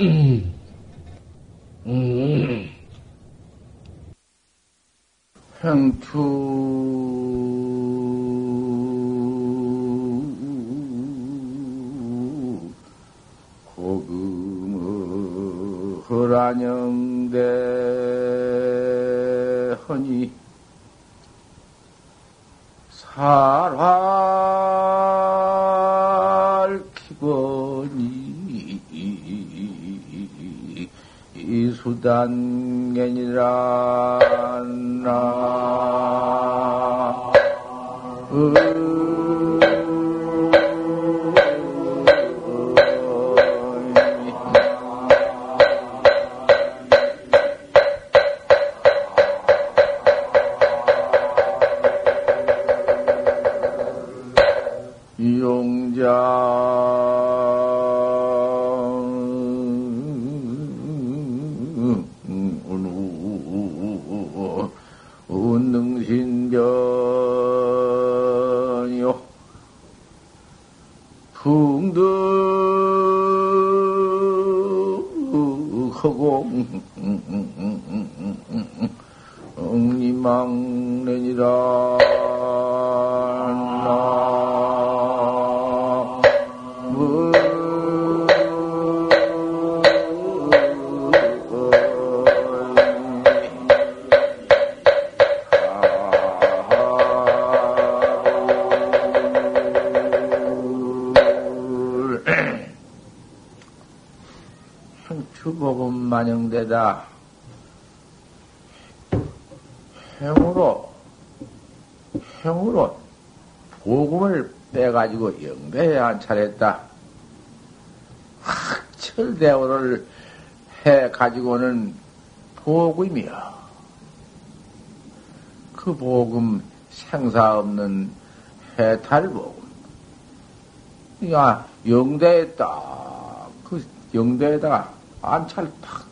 음. 음. 행투 허란영대 허니 살활 이수단견이라 나 빼가지고 영배에 안차렸다. 확철대오를 해 가지고는 복음이야. 그 복음 생사 없는 해탈복음. 야, 영대에 딱, 그 영대에다가 안찰 탁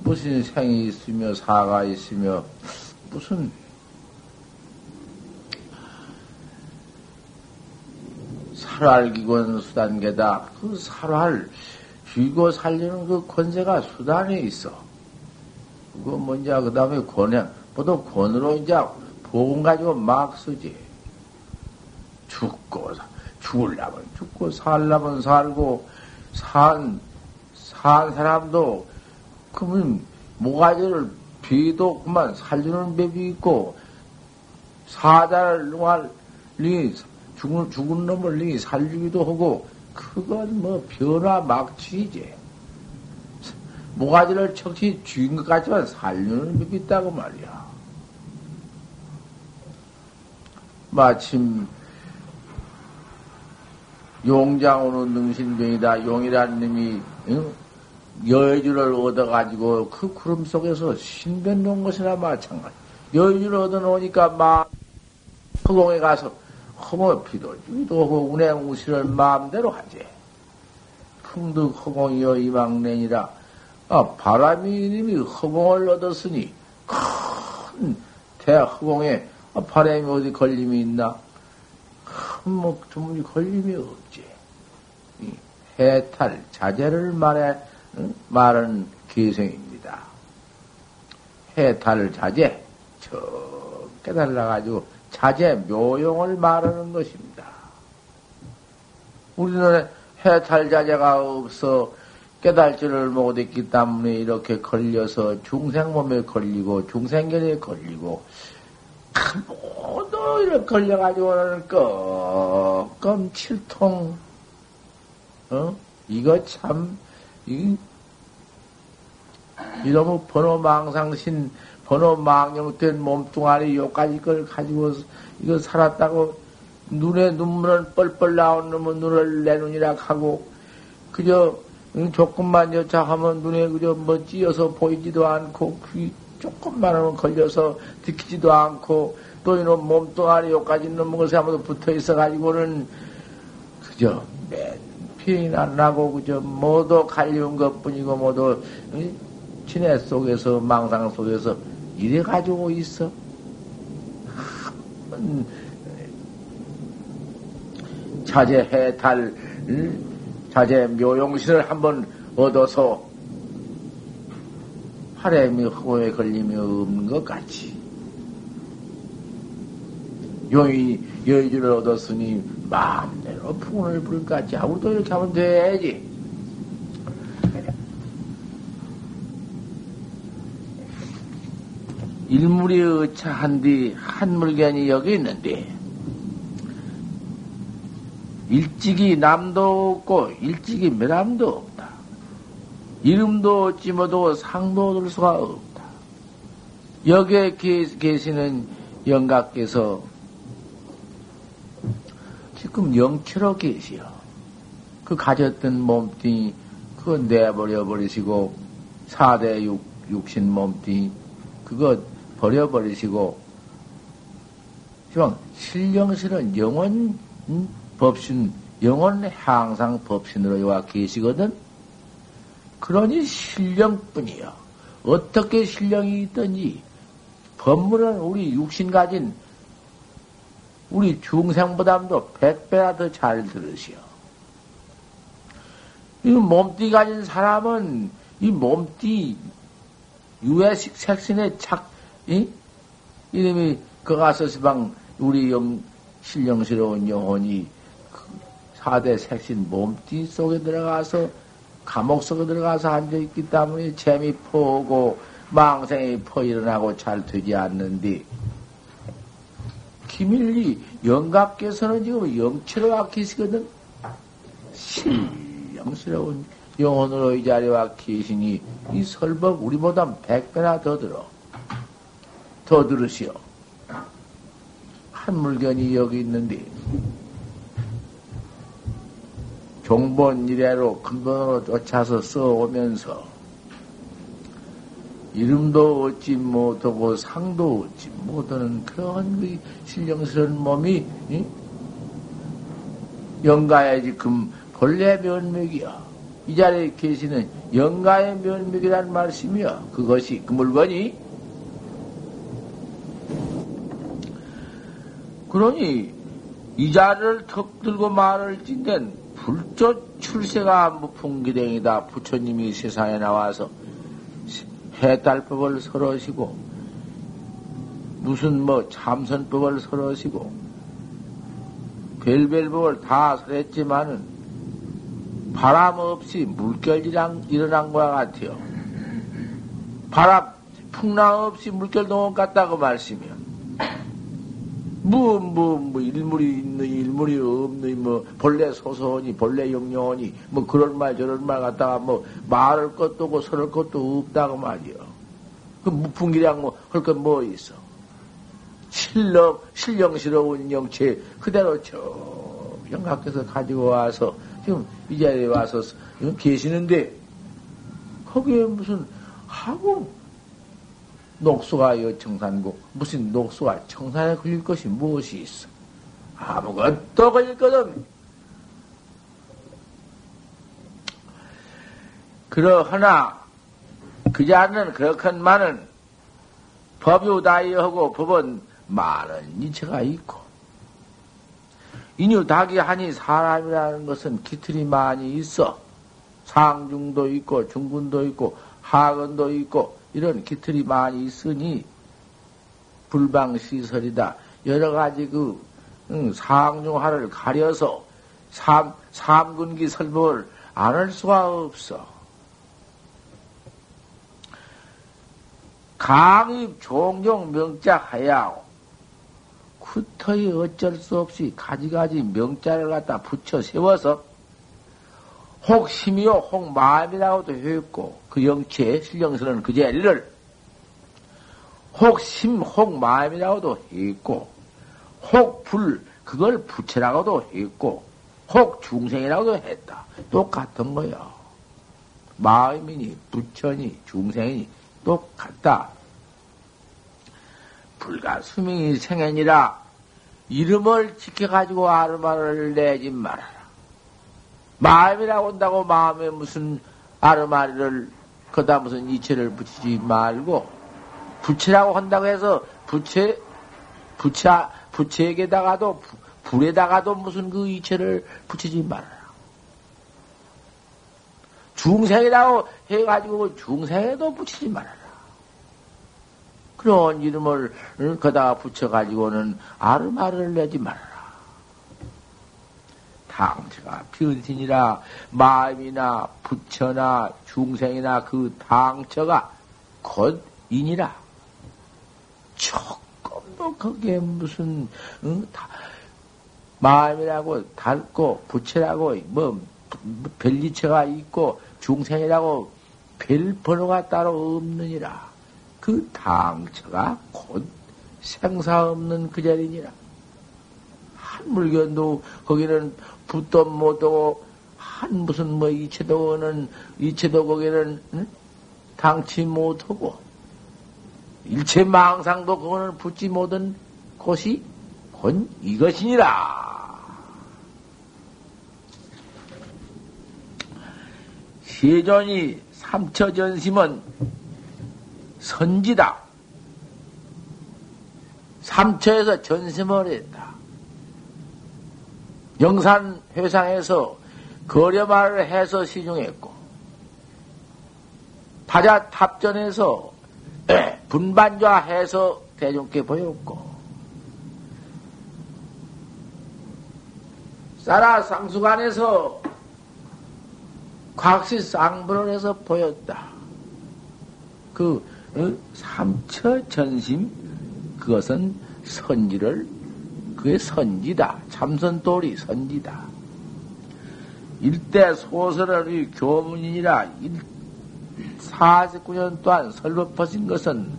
무슨 생이 있으며 사가 있으며 무슨 살활기권 수단계다. 그 살활 쥐고 살리는 그 권세가 수단에 있어. 그거 뭔지 그 다음에 권행 보통 권으로 이제 복음 가지고 막 쓰지. 죽고 죽을라면 죽고 살라면 살고 산산 사람도 그러면 모가지를 비도 그만 살리는 법이 있고 사자를 리 죽은, 죽은 놈을 리 살리기도 하고 그건 뭐 변화 막치지. 모가지를 척시 쥐인 것 같지만 살리는 법이 있다고 말이야. 마침 용장오는 능신병이다. 용이라는 놈이 응? 여주를 얻어가지고 그 구름 속에서 신변 놓은 것이나 마찬가지. 여주를 얻어놓으니까 막 허공에 가서 허공 비돌기도 하고 운행 우시를 마음대로 하지. 풍득 허공이여 이망nen이라 아, 바람이 님이 허공을 얻었으니 큰 대허공에 아, 바람이 어디 걸림이 있나? 큰뭐 드문이 걸림이 없지. 해탈 자제를 말해 말은 기생입니다. 해탈 자제, 저 깨달아가지고 자제 묘용을 말하는 것입니다. 우리는 해탈 자제가 없어 깨달지를 못했기 때문에 이렇게 걸려서 중생 몸에 걸리고 중생견에 걸리고 모두 이렇게 걸려가지고는 껌껌 칠통 어 이거 참 이, 이놈의 번호망상신, 번호 망령된 몸뚱아리 요까지 걸 가지고 이거 살았다고 눈에 눈물은 뻘뻘 나온 놈은 눈을 내 눈이라 하고 그저 조금만 여차하면 눈에 그저 뭐 찌어서 보이지도 않고 귀 조금만 하면 걸려서 듣기지도 않고 또 이놈 몸뚱아리 요까지 놈은 것에 아무도 붙어 있어 가지고는 그저 맨 피해는 안 나고 그저 모두 갈리운 것 뿐이고 모두 진해 속에서 망상 속에서 이래 가지고 있어. 자제 해탈 자제 묘용신을 한번 얻어서 하렘이 허에 걸림이 없는 것 같이 용이 여의주를 얻었으니 마음대로 것 같지. 우리도 이렇게 하면 되지. 일물이 의차한 뒤한 물견이 여기 있는데 일찍이 남도 없고 일찍이 매남도 없다. 이름도 얻지 못하고 상도 얻을 수가 없다. 여기에 계시는 영각께서 지금 영체로 계시오. 그 가졌던 몸뚱이 그거 내버려 버리시고 사대 육, 육신 몸뚱이 그거 버려버리시고 지금 실령실은 영원 법신 영원 항상 법신으로 와 계시거든. 그러니 실령뿐이요. 어떻게 실령이 있든지 법문은 우리 육신 가진 우리 중생보다도 백배나 더 잘 들으시오. 이 몸띠 가진 사람은 이 몸띠 유해식 색신의 착, 이? 이름이 그 가서 시방 우리 영, 신령스러운 영혼이 그 사대 색신 몸띠 속에 들어가서 감옥 속에 들어가서 앉아있기 때문에 재미 포고 망생이 퍼 일어나고 잘 되지 않는데 기밀리 영각께서는 지금 영체로 와 계시거든. 신령스러운 영혼으로 이 자리에 와 계시니 이 설법 우리보다 백배나 더 들어. 더 들으시오. 한 물건이 여기 있는데 종본 이래로 근본으로 쫓아서 써오면서 이름도 얻지 못하고 상도 얻지 못하는 그런 그 신령스러운 몸이 응? 영가의 지금 본래 면목이야. 이 자리에 계시는 영가의 면목이란 말씀이야. 그것이 그 물건이 그러니 이 자리를 턱 들고 말을 찐된 불조 출세가 무풍기댕이다. 부처님이 세상에 나와서 해달법을 설하시고 무슨 뭐 참선법을 설하시고 별별법을 다 설했지만은 바람 없이 물결이랑 일어난 것과 같아요. 바람 풍랑 없이 물결 동원 같다고 말씀이요. 뭐, 뭐, 뭐, 일물이 있는, 일물이 없는, 뭐, 본래 소소하니, 본래 영영하니, 뭐, 그런 말, 저런 말 갖다가 뭐, 말할 것도 없고, 설할 것도 없다고 말이요. 그 무풍기량 뭐, 할것뭐 있어. 실령, 실령스러운 영체, 그대로 저, 영각에서 가지고 와서, 지금 이 자리에 와서 계시는데, 거기에 무슨, 하고, 녹수가 여청산고 무슨 녹수가 청산에 걸릴 것이 무엇이 있어? 아무것도 걸릴 것 없네. 그러하나 그자는 그렇건만은 법유다이하고 법은 많은 이체가 있고 인유닭이 하니 사람이라는 것은 기틀이 많이 있어 상중도 있고 중군도 있고 하근도 있고 이런 기틀이 많이 있으니 불방시설이다. 여러 가지 그 응, 상중하를 가려서 삼, 삼군기 설법을 안 할 수가 없어. 강입 종종 명자하야오. 구터이 어쩔 수 없이 가지가지 명자를 갖다 붙여 세워서 혹 심이요, 혹 마음이라고도 했고, 그 영체, 실령스러운 그 자리를 혹 심, 혹 마음이라고도 했고, 혹 불, 그걸 부채라고도 했고, 혹 중생이라고도 했다. 똑같은 거야. 마음이니, 부처니, 중생이니, 똑같다. 불가 수명이 생애니라 이름을 지켜가지고 아르마를 내지 말아라. 마음이라고 한다고 마음에 무슨 아르마리를 거다 무슨 이체를 붙이지 말고 부채라고 한다고 해서 부채 부채 부채에게다가도 불에다가도 무슨 그 이체를 붙이지 말아라. 중생이라고 해가지고 중생에도 붙이지 말아라. 그런 이름을 거다 붙여가지고는 아르마를 내지 말아라. 당체가 변신이라 마음이나 부처나 중생이나 그 당처가 곧 인이라. 조금도 그게 무슨 응? 다, 마음이라고 닳고 부처라고 뭐 별리처가 있고 중생이라고 별 번호가 따로 없느니라. 그 당처가 곧 생사 없는 그 자리니라. 한 물건도 거기는 붓도 못하고 한 무슨 뭐 이체도는 이체도 거기는 응? 당치 못하고 일체 망상도 그거는 붙지 못한 곳이 곧 이것이니라. 세존이 삼처전심은 선지다. 삼처에서 전심을 했다. 영산 회상에서 거려말을 해서 시중했고, 타자 탑전에서 분반좌 해서 대중께 보였고, 쌀아 상수관에서 곽시 쌍불을 해서 보였다. 그 어? 삼처 전심 그것은 선지를 그게 선지다. 참선돌이 선지다. 일대 소설의 교문이니라 49년 동안 설법하신 것은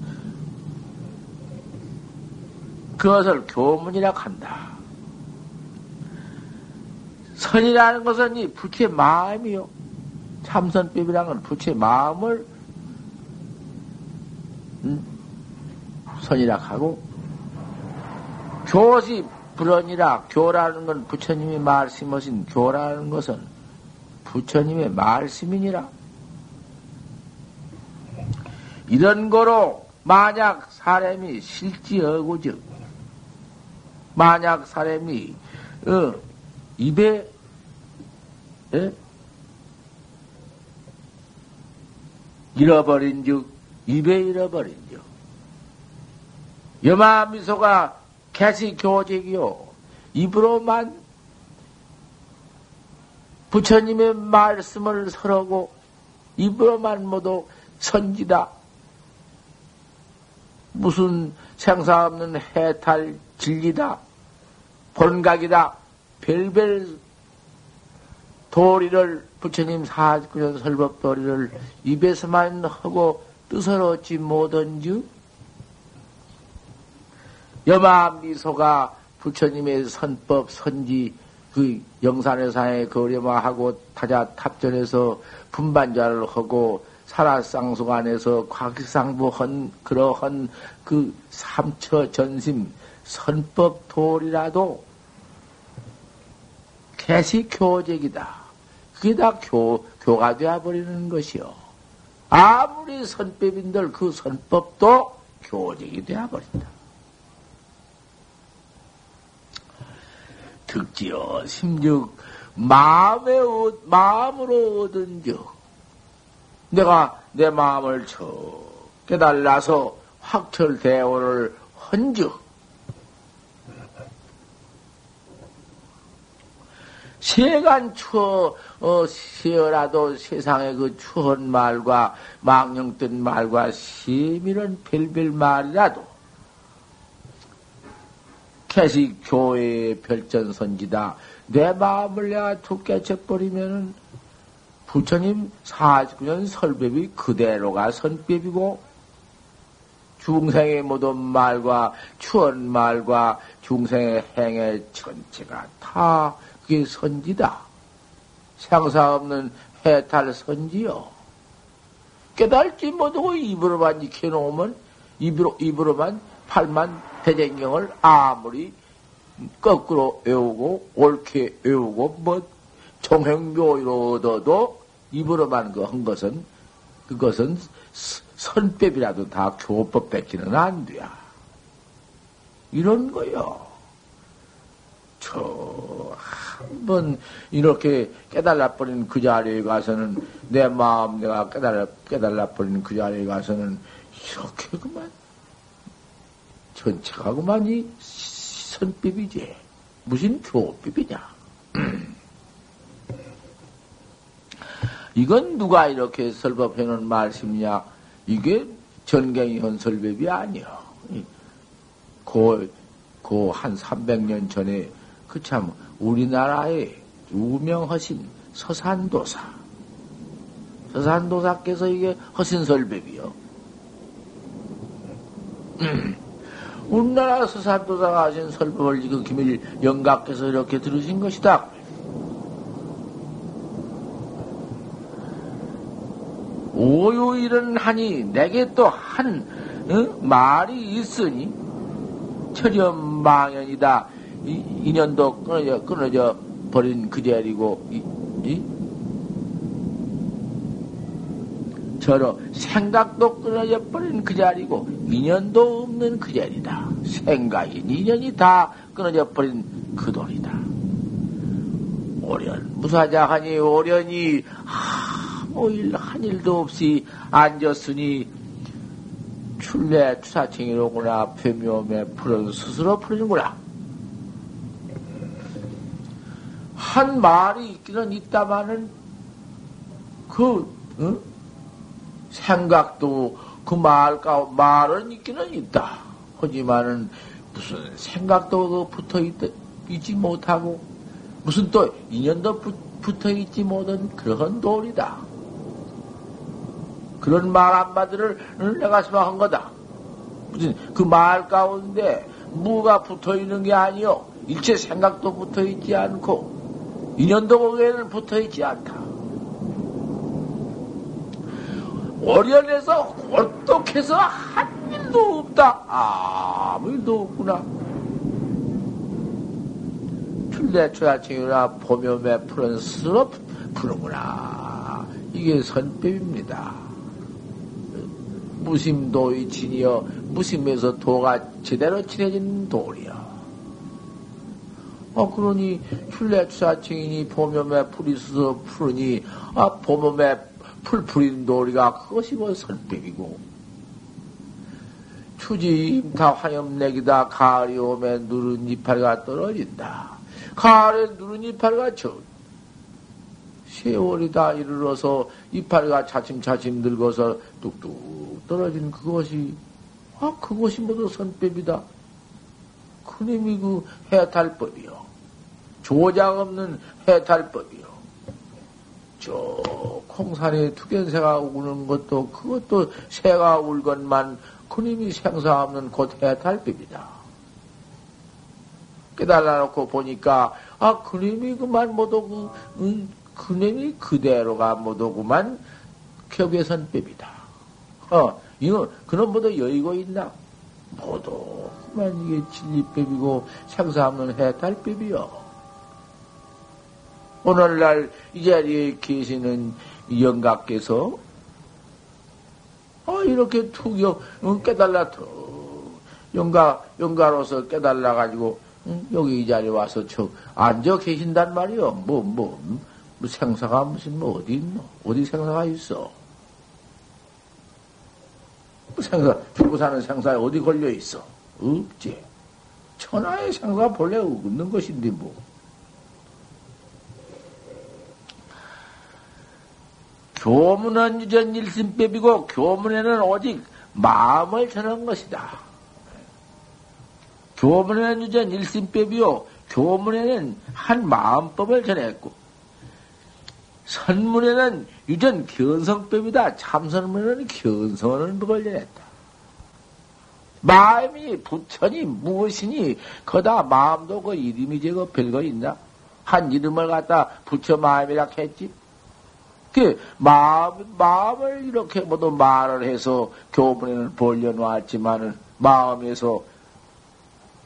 그것을 교문이라 한다. 선이라는 것은 이 부처의 마음이요. 참선법이란 건 부처의 마음을 음, 선이라 하고 교시 불언이라 교라는 건 부처님이 말씀하신 교라는 것은 부처님의 말씀이니라. 이런 거로 만약 사람이 실지어고즉 만약 사람이 어, 입에 에? 잃어버린 즉, 입에 잃어버린 즉. 여마 미소가 개시 교직이요. 입으로만 부처님의 말씀을 설하고 입으로만 모두 선지다. 무슨 생사 없는 해탈 진리다. 본각이다. 별별 도리를 부처님 49년 설법 도리를 입에서만 하고 뜻을 얻지 못한 즉 여마 미소가 부처님의 선법 선지 그 영산회사에 거려마하고 타자 탑전에서 분반자를 하고 살아쌍수관에서 과기상부한 그러한 그 삼처 전심 선법 도리라도 개시 교적이다. 그게 다 교, 교가 되어버리는 것이요. 아무리 선법인들 그 선법도 교직이 되어버린다. 특지어 심즉 마음에 마음으로 얻은 즉 내가 내 마음을 쳐 깨달아서 확철 대오를 헌즉 세간 추어, 어, 시어라도 세상의 그 추한 말과 망령된 말과 심이런 별별 말이라도 캐시 교회의 별전선지다. 내 마음을 내가 툭 깨쳐버리면은 부처님 49년 설법이 그대로가 선법이고 중생의 모든 말과 추한 말과 중생의 행의 전체가 다 그게 선지다. 상사 없는 해탈 선지요. 깨달지 못하고 입으로만 익혀놓으면 입으로, 입으로만 팔만 대쟁경을 아무리 거꾸로 외우고 옳게 외우고 뭐 정행묘로 얻어도 입으로만 그 한 것은 그것은 선법이라도 다 교법 뺏기는 안 돼야. 이런 거요. 저 한 번 이렇게 깨달아 버린 그 자리에 가서는 내 마음 내가 깨달아 깨달아 버린 그 자리에 가서는 이렇게 그만 전체가 그만 이 선비비지. 무슨 교비비냐? 이건 누가 이렇게 설법해 놓은 말씀이냐? 이게 전경이 현설법이 아니요 고 고한 300년 전에 그 참 우리나라에 유명하신 서산도사. 서산도사께서 이게 허신 설법이요. 음. 우리나라 서산도사가 하신 설법을 지금 김일 영각께서 이렇게 들으신 것이다. 오유일은 하니 내게 또한 어? 말이 있으니 철염망연이다. 인연도 끊어져, 끊어져 버린 그 자리고, 이, 이? 저로 생각도 끊어져 버린 그 자리고, 인연도 없는 그 자리다. 생각이, 인연이 다 끊어져 버린 그 돌이다. 오련, 무사자하니 오련이, 아무 일, 한 일도 없이 앉았으니, 출래 추사칭이로구나, 폐묘매 풀어 스스로 풀는구나. 한 말이 있기는 있다마는 그 어? 생각도 그 말까 말은 있기는 있다. 하지만은 무슨 생각도 그 붙어 있, 있지 못하고 무슨 또 인연도 부, 붙어 있지 못한 그런 도리다. 그런 말 한마디를 내가 생각한 거다. 무슨 그 말 가운데 무가 붙어 있는 게 아니요. 일체 생각도 붙어 있지 않고 인연도 거기에는 붙어 있지 않다. 월연에서 꼴똑해서 한 일도 없다. 아무 일도 없구나. 출대초야칭이나 보면매 푸른 스스로 푸는구나. 이게 선법입니다. 무심도의 진이여 무심에서 도가 제대로 친해진 도리여. 어, 그러니, 출래추사층이니 보면에 풀이 서서 푸르니, 아, 보면에 풀풀인 도리가 그것이 뭐 설법이고, 추지임타 화염내기다 가을이 오면 누른 이파리가 떨어진다. 가을에 누른 이파리가 저, 세월이 다 이르러서 이파리가 차츰차츰 늙어서 뚝뚝 떨어진 그것이, 아, 그것이 모두 선법이다. 그님이 그 해탈법이요. 조작 없는 해탈법이요. 저 콩산에 투견새가 우는 것도 그것도 새가 울건만 그님이 생사 없는 곧 해탈법이다. 깨달아 놓고 보니까 아 그님이 그만 못오고 음, 그님이 그대로가 못오고만 격외선법이다. 어 이거 그놈 모두 여의고 있나? 모두 그만 이게 진리법이고 생사 없는 해탈법이요. 오늘날 이 자리에 계시는 영가께서 아, 이렇게 툭 깨달라 툭 영가 영가로서 깨달라 가지고 여기 이 자리에 와서 저 앉아 계신단 말이요. 뭐 뭐, 뭐 생사가 무슨 뭐 어디 있노? 어디 생사가 있어? 뭐 생사 죽고 사는 생사에 어디 걸려 있어? 없지. 천하의 생사 본래 없는 것인데 뭐. 교문은 유전 일심법이고 교문에는 오직 마음을 전한 것이다. 교문에는 유전 일심법이요. 교문에는 한 마음법을 전했고 선문에는 유전 견성법이다. 참선문에는 견성하는 법을 전했다. 마음이 부처니 무엇이니 거다 마음도 그 이름이 제거 별거 있나? 한 이름을 갖다 부처 마음이라 했지. 그 마음, 마음을 이렇게 모두 말을 해서 교문에는 벌려놓았지만은 마음에서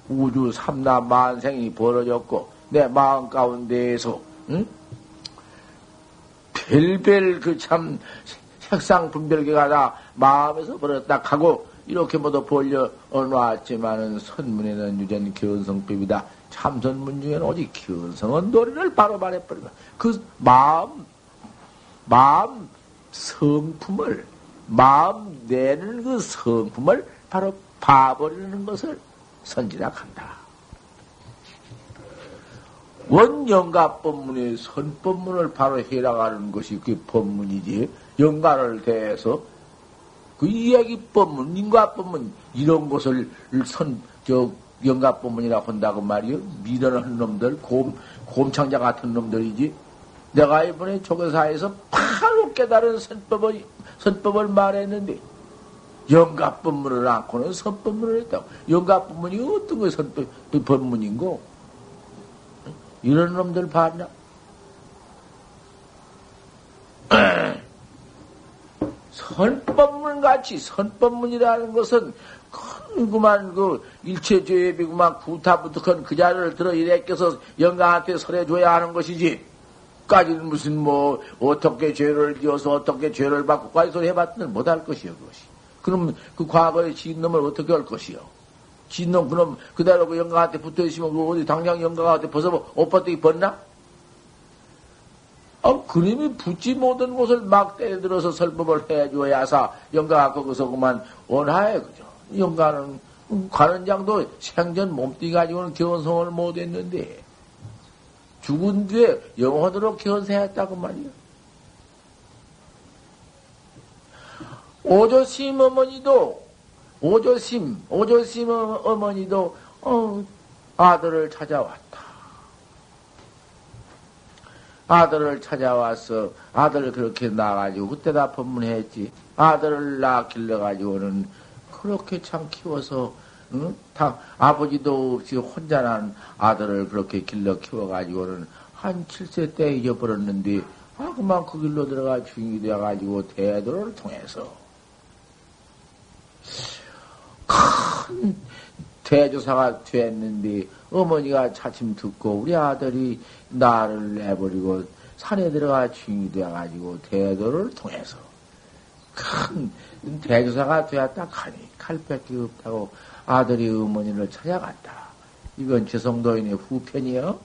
우주 삼나 만생이 벌어졌고 내 마음 가운데에서 응? 별별 그 참 색상 분별계가 다 마음에서 벌어졌다 하고 이렇게 모두 벌려 놨지만은 선문에는 유전 견성법이다. 참선문 중에는 오직 견성은 노래를 바로 말해버리고 그 마음, 마음 성품을, 마음 내는 그 성품을 바로 봐버리는 것을 선지락한다. 원영가 법문의 선법문을 바로 해나가는 것이 그 법문이지. 영가를 대해서 그 이야기 법문, 인가 법문 이런 것을 선, 저, 영가 법문이라고 한다고 말이요. 미련한 놈들, 곰, 곰창자 같은 놈들이지. 내가 이번에 조교사에서 바로 깨달은 선법을, 선법을 말했는데, 영가법문을 않고는 선법문을 했다고. 영가법문이 어떤 거 선법, 법문인고? 이런 놈들 봤나? 선법문 같이 선법문이라는 것은 그만 그 일체죄비구만 구타부터 그 자리를 들어 이래 껴서 영가한테 설해줘야 하는 것이지. 까지는 무슨 뭐 어떻게 죄를 지어서 어떻게 죄를 받고 까지 소리 해봤더니 못할 것이요 그것이. 그럼 그 과거의 진놈을 어떻게 할 것이요? 진놈 그럼 그대로 그 영가한테 붙어 있으면 그 어디 당장 영가한테 벗어 옷 벗기 벗나? 아, 그림이 붙지 못한 곳을 막 때려들어서 설법을 해줘야사 영가가 거기서 그만 원하에 그죠. 영가는 가는 장도 생전 몸띠 가지고는 견성을 못했는데 죽은 뒤에 영혼으로 견성했다고 말이야. 오조심 어머니도 오조심 오조심 어머니도 어, 아들을 찾아왔다. 아들을 찾아와서 아들을 그렇게 낳아가지고 그때다 법문했지. 아들을 낳아 길러가지고는 그렇게 참 키워서 응? 다 아버지도 없이 혼자 난 아들을 그렇게 길러 키워가지고는 한 7세 때 잊어버렸는데 아 그만 그 길로 들어가 중이 되어가지고 대도를 통해서 큰 대조사가 됐는데 어머니가 차츰 듣고 우리 아들이 나를 내버리고 산에 들어가 중이 되어가지고 대도를 통해서 큰 대조사가 되었다 하니 칼밖에 없다고 아들이 어머니를 찾아갔다. 이건 최성도인의 후편이요.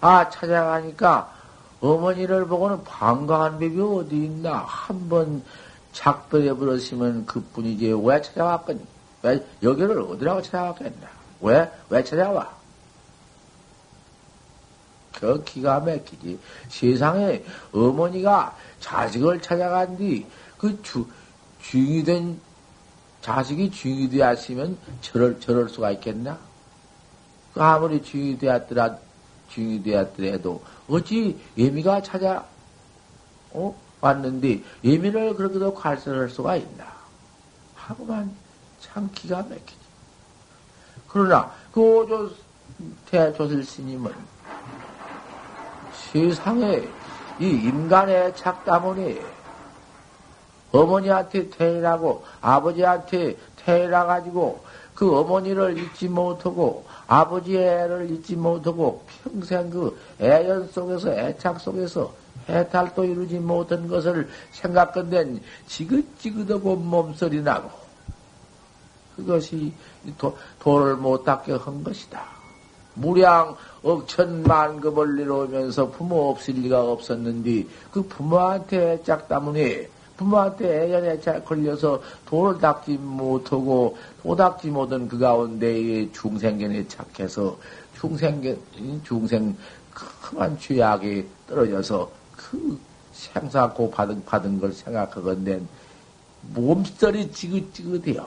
아 찾아가니까 어머니를 보고는 반가한 법이 어디 있나 한번 작별해 버렸으면 그뿐이지 왜 찾아왔겠니? 왜 여기를 어디라고 찾아왔겠나? 왜 왜 찾아와? 그 기가 막히지. 세상에 어머니가 자식을 찾아간 뒤, 그 주, 주인이 된, 자식이 주인이 되었으면 저럴, 저럴 수가 있겠나? 그 아무리 주인이 되었더라, 주인이 되었더라도, 어찌 예미가 찾아, 어? 왔는데, 예미를 그렇게도 관설할 수가 있나? 하고만 참 기가 막히지. 그러나, 그 오조 대조실 스님은 세상에 이 인간의 착담문이 어머니한테 태어나고 아버지한테 태어나 가지고 그 어머니를 잊지 못하고 아버지의 애를 잊지 못하고 평생 그 애연 속에서 애착 속에서 해탈도 이루지 못한 것을 생각건댄 지긋지긋하고 몸소리 나고 그것이 도, 도를 못 닦게 한 것이다. 무량 억천만급을 내려오면서 부모 없을 리가 없었는데 그 부모한테 짝 때문에 부모한테 애연에 잘 걸려서 돈을 닦지 못하고 도닦지 못한 그 가운데에 중생견에 착해서 중생견 중생 그만 죄악에 떨어져서 그 생사고 받은 받은 걸 생각하건대 몸살이 지긋지긋해요.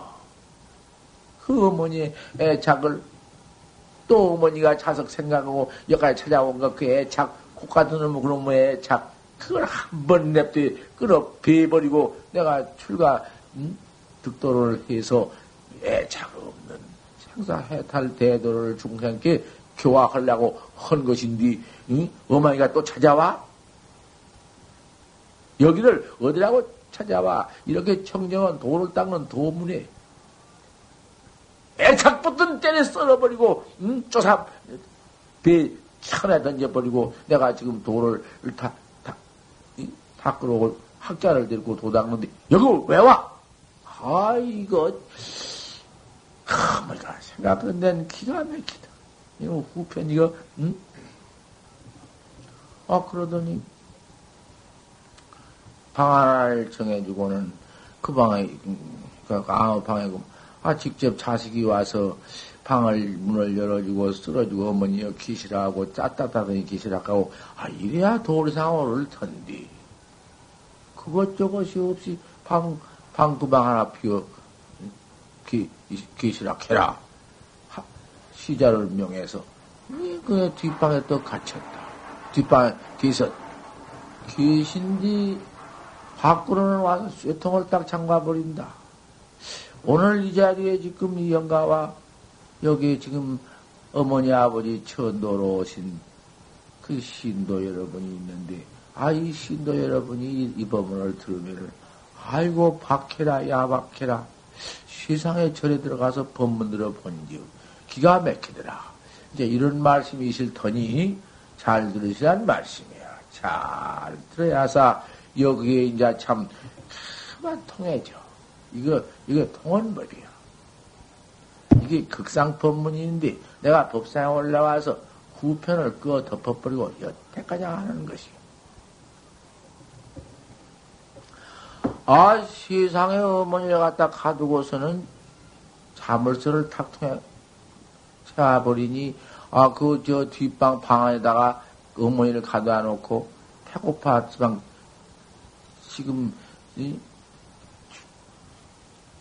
그 어머니의 애착을 또 어머니가 자석 생각하고 여기까지 찾아온 거 그 애착 국 같은 놈 그놈의 애착 그걸 한 번 냅둬 끊어 베버리고 내가 출가 음? 득도를 해서 애착 없는 생사 해탈 대도를 중생께 교화하려고 한 것인데 응? 어머니가 또 찾아와 여기를 어디라고 찾아와 이렇게 청정한 돌을 닦는 도문에 애착붙은 때려 썰어버리고, 응? 쪼삽, 배 천에 던져버리고, 내가 지금 다, 다, 밖으로 학자를 데리고 도닦는데, 여기 왜 와? 아, 이거, 가물가 생각은 기가 막히다. 이거 후편, 이거, 응? 아, 그러더니, 방 하나를 정해주고는 그 방에, 그 아무 방에, 아, 직접 자식이 와서 방을, 문을 열어주고, 쓸어주고, 어머니여 기시라고, 짜따따더니 기시라고, 아, 이래야 돌상호를 턴디. 그것저것이 없이 방, 방두방 하나 피워, 기, 기시락해라. 시자를 명해서, 그 뒷방에 또 갇혔다. 뒷방에 계서, 계신디, 밖으로는 와서 쇠통을 딱 잠가버린다. 오늘 이 자리에 지금 이 영가와 여기 지금 어머니 아버지 천도로 오신 그 신도 여러분이 있는데, 아, 이 신도 여러분이 이 법문을 들으면은, 아이고, 박해라, 야, 박해라. 세상에 절에 들어가서 법문 들어본디요. 기가 막히더라. 이제 이런 말씀이 있을 터니, 잘 들으시란 말씀이야. 잘 들어야사, 여기에 이제 참, 그만 통해져. 이거, 이거 통원법이야. 이게 극상 법문인데, 내가 법상에 올라와서 후편을 끄어 덮어버리고 여태까지 하는 것이야. 아, 세상에 어머니를 갖다 가두고서는 자물쇠를 탁 통해 채워버리니, 아, 그, 저 뒷방 방 안에다가 어머니를 가둬 놓고, 배고파, 지방, 지금, 이,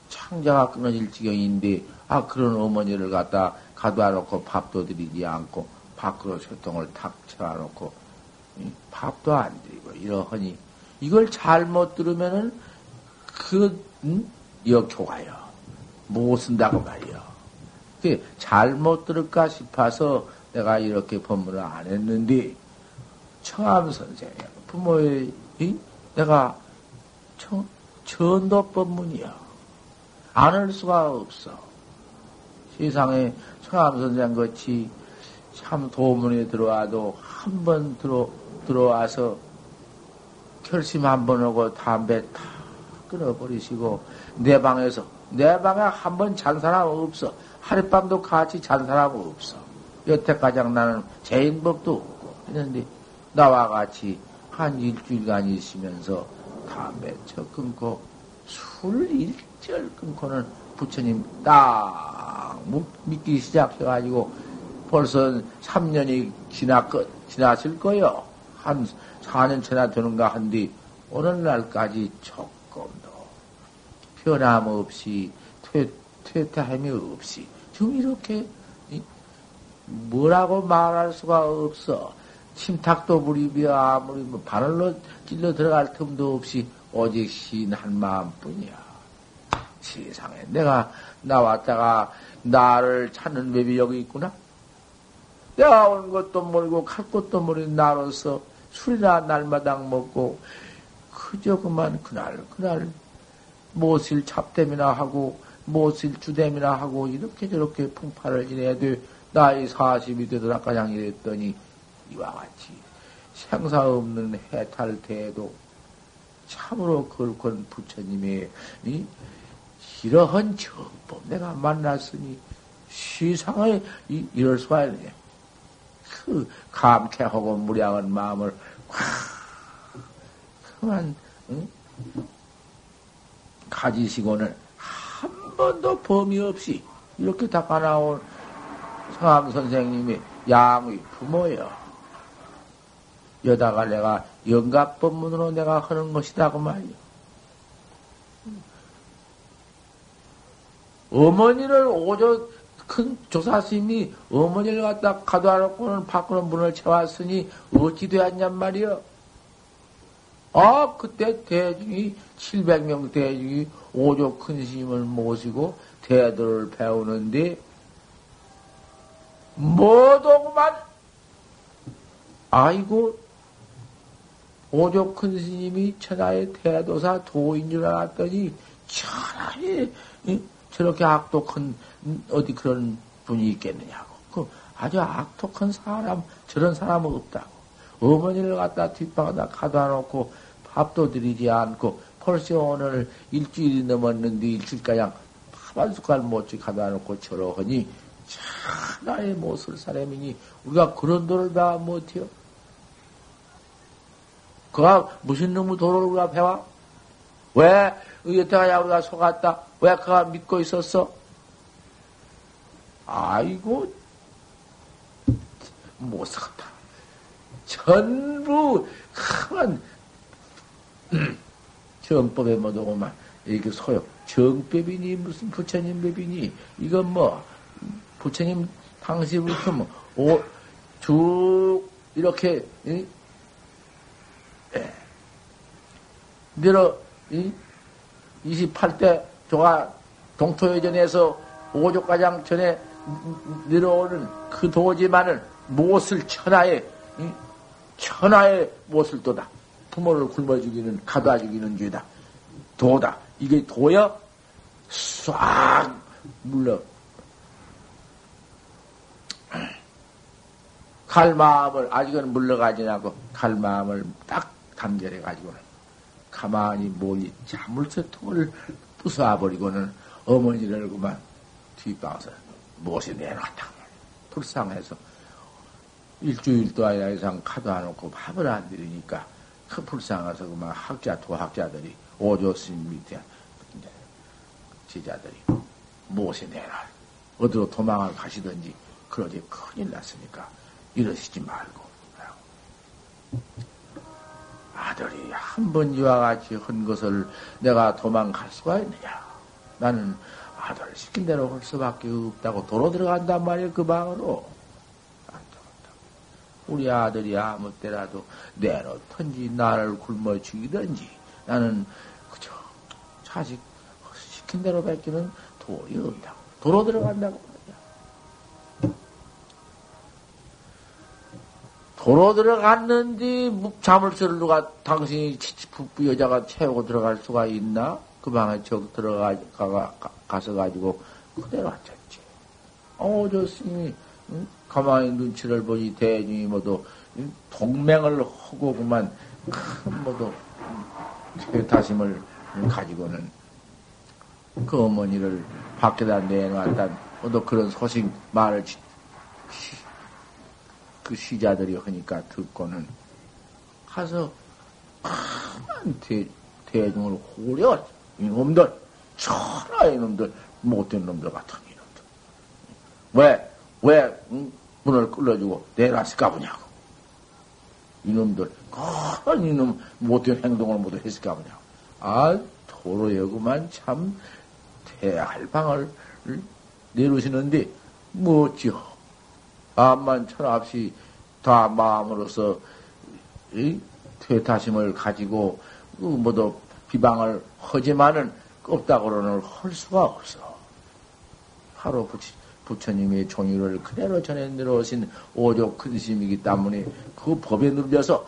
창자가 끊어질 지경인데, 아, 그런 어머니를 갖다 가둬 놓고 밥도 드리지 않고, 밖으로 소통을 탁 채워 놓고, 밥도 안 드리고, 이러하니, 이걸 잘못 들으면은, 그, 음? 역효과요. 못 쓴다고 말이요. 그 잘못 들을까 싶어서 내가 이렇게 법문을 안 했는데, 청암 선생, 부모의, 이? 내가 청, 전도 법문이야. 안할 수가 없어. 세상에 청암 선생 같이 참 도문에 들어와도 한 번 들어, 들어와서 결심 한 번 하고 담배 다 끊어버리시고, 내 방에서, 내 방에 한 번 잔 사람 없어. 하룻밤도 같이 잔 사람 없어. 여태까지 나는 제인법도 없고, 했는데, 나와 같이 한 일주일간 있으면서 담배 쳐 끊고, 술 일절 끊고는 부처님 딱 믿기 시작해가지고, 벌써 3년이 지났, 지났을 거요. 한 4년 채나 되는가 한뒤 오늘날까지 촉 변함없이 퇴, 퇴타함이 없이 지금 이렇게 뭐라고 말할 수가 없어. 침탁도 부리며 아무리 뭐 바늘로 찔러 들어갈 틈도 없이 오직 신한 마음뿐이야. 세상에 내가 나왔다가 나를 찾는 법이 여기 있구나. 내가 온 것도 모르고 갈 것도 모르는 나로서 술이나 날마당 먹고 그저 그만 그날 그날 못을 잡댐이나 하고 못을 주댐이나 하고 이렇게 저렇게 풍파를 돼. 나이 40이 되더라 가장 이랬더니 이와 같이 생사 없는 해탈태도 참으로 그건 부처님의 이, 이러한 정법 내가 만났으니 시상을 이, 이럴 수가 있네. 그 감쾌하고 무량한 마음을 확 그만 응? 가지시고는 한 번도 범위 없이 이렇게 닦아나온 성암 선생님이 양의 부모여. 여다가 내가 영갑법문으로 내가 하는 것이다, 그 말이요. 어머니를 오저 큰 조사스님이 어머니를 갖다 가둬놓고는 밖으로 문을 채웠으니 어찌 되었냔 말이요. 아, 그때 대중이, 700명 대중이 오조 큰 스님을 모시고 대도를 배우는데, 모두만, 아이고, 오조 큰 스님이 천하의 대도사 도인 줄 알았더니, 천하에 저렇게 악독한, 어디 그런 분이 있겠느냐고. 그 아주 악독한 사람, 저런 사람은 없다고. 어머니를 갖다 뒷방에다 가둬 놓고 밥도 드리지 않고 벌써 오늘 일주일이 넘었는데 일주일가량 밥 한 숟갈 못지 가다 놓고 저러하니 천하의 못을 사람이니 우리가 그런 도를 다 못해요. 그가 무슨 놈의 도를 우리가 배워? 왜 여태가 우리가 속았다? 왜 그가 믿고 있었어? 아이고 못 살았다. 전부 큰 정법에 못 오고만 이렇게 소용. 정법이니 무슨 부처님 법이니 이건 뭐 부처님 당시부터 뭐쭉 이렇게 이? 예. 내려 이? 28대 조가 동토여전에서 오족가장 전에 내려오는 그 도지만은 무엇을 천하에 천하의 무엇을 또다? 부모를 굶어 죽이는 가둬 죽이는 죄다. 도다. 이게 도여 싹 물러. 갈 마음을 아직은 물러가지 않고 갈 마음을 딱 단결해 가지고는 가만히 몰이 자물쇠 통을 부숴 버리고는 어머니를 그만 뒷방에서 무엇이 내놨다. 불쌍해서 일주일도 아니라 이상 카드 안 놓고 밥을 안 드리니까 그 불쌍해서 그만 학자, 도학자들이 오조 스님 밑에 제자들이 무엇이 내놔. 어디로 도망을 가시든지 그러지 큰일 났으니까 이러시지 말고. 아들이 한 번 이와 같이 한 것을 내가 도망갈 수가 있느냐. 나는 아들 시킨 대로 할 수밖에 없다고 도로 들어간단 말이에요, 그 방으로. 우리 아들이 아무 때라도 내놓던지, 나를 굶어 죽이든지, 나는 그저 자식 시킨 대로 뺏기는 도리 없다고. 도로 들어간다고. 도로 들어갔는데, 자물쇠를 누가, 당신이 북부 여자가 채우고 들어갈 수가 있나? 그 방에 저 들어가, 가, 가, 가서 가지고 그대로 앉았지. 어, 저 스님이, 응? 가만히 눈치를 보니 대중이 모두 동맹을 하고 그만 큰 모두 다심을 가지고는 그 어머니를 밖에다 내놨다. 모두 그런 소식 말을 그 시자들이 하니까 듣고는 가서 큰 대, 대중을 호려 이놈들 천하의 놈들 못된 놈들 같은 이놈들. 왜 왜 문을 끌어주고 내놨을까 보냐고. 이놈들 큰 이놈 못된 행동을 모두 했을까 보냐고. 아 도로여구만 참 대할방을 내놓으시는데 뭐지요 암만 천없이 다 마음으로서 이 퇴타심을 가지고 그 모두 비방을 하지만은 없다고는 할 수가 없어. 바로 부치, 부처님의 종유를 그대로 전해 내려오신 오조 큰심이기 때문에 그 법에 눌려서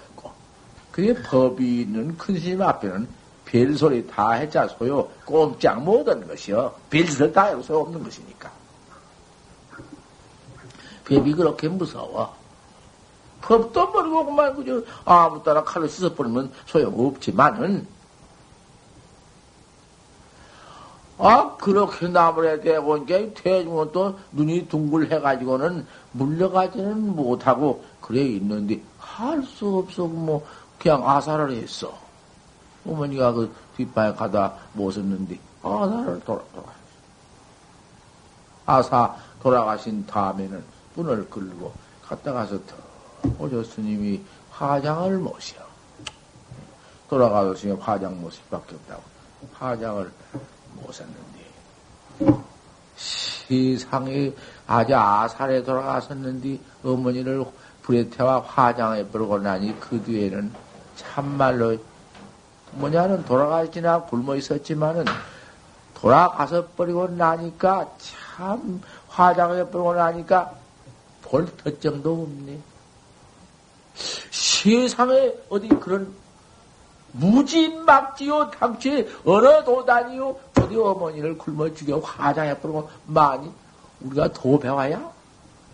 그게 법이 있는 큰심 앞에는 별소리 다 했자 소요 꼼짝 못한 것이요. 별소리 다 해도 소용없는 것이니까. 법이 그렇게 무서워. 법도 모르고 그만 그저 아무 따라 칼로 씻어버리면 소용없지만은 아, 그렇게 나무에 대고 이제 대중은 또 눈이 둥글해가지고는 물려가지는 못하고 그래 있는데 할 수 없어. 뭐, 그냥 아사를 했어. 어머니가 그 뒷방에 가다 못 썼는데 아사를 돌아, 돌아. 아사 돌아가신 다음에는 문을 끌고 갔다 가서 더 오조 스님이 화장을 모셔. 돌아가서 스님 화장 모실 밖에 없다고. 화장을 못었는데 세상에 아주 아살에 돌아갔었는데 어머니를 불에 태워 화장해 버리고 나니 그 뒤에는 참말로 뭐냐는 돌아가지나 굶어 있었지만은 돌아가서 버리고 나니까 참 화장해 버리고 나니까 볼 터정도 없네. 세상에 어디 그런 무지막지요 당최 어느 도단이요 어디 어머니를 굶어 죽여 화장해 버리고 많이 우리가 도 배워야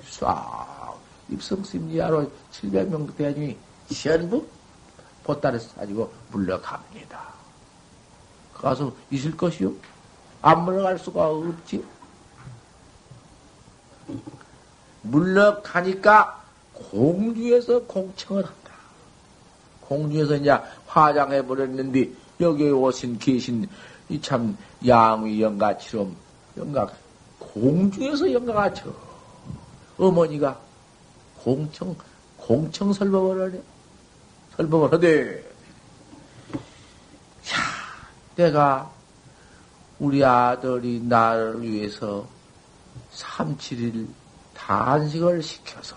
싹 입성심리하로 700명 대중이 전부 보따리 가지고 물러갑니다. 가서 있을 것이요? 안 물러갈 수가 없지. 물러가니까 공주에서 공청을 한다. 공주에서 이제 화장해 버렸는데 여기에 오신 계신 이 참 양의 영가처럼 영가 공주에서 영가가 저 어머니가 공청 공청 설법을 하네 설법을 하되 야 내가 우리 아들이 나를 위해서 3, 7일 단식을 시켜서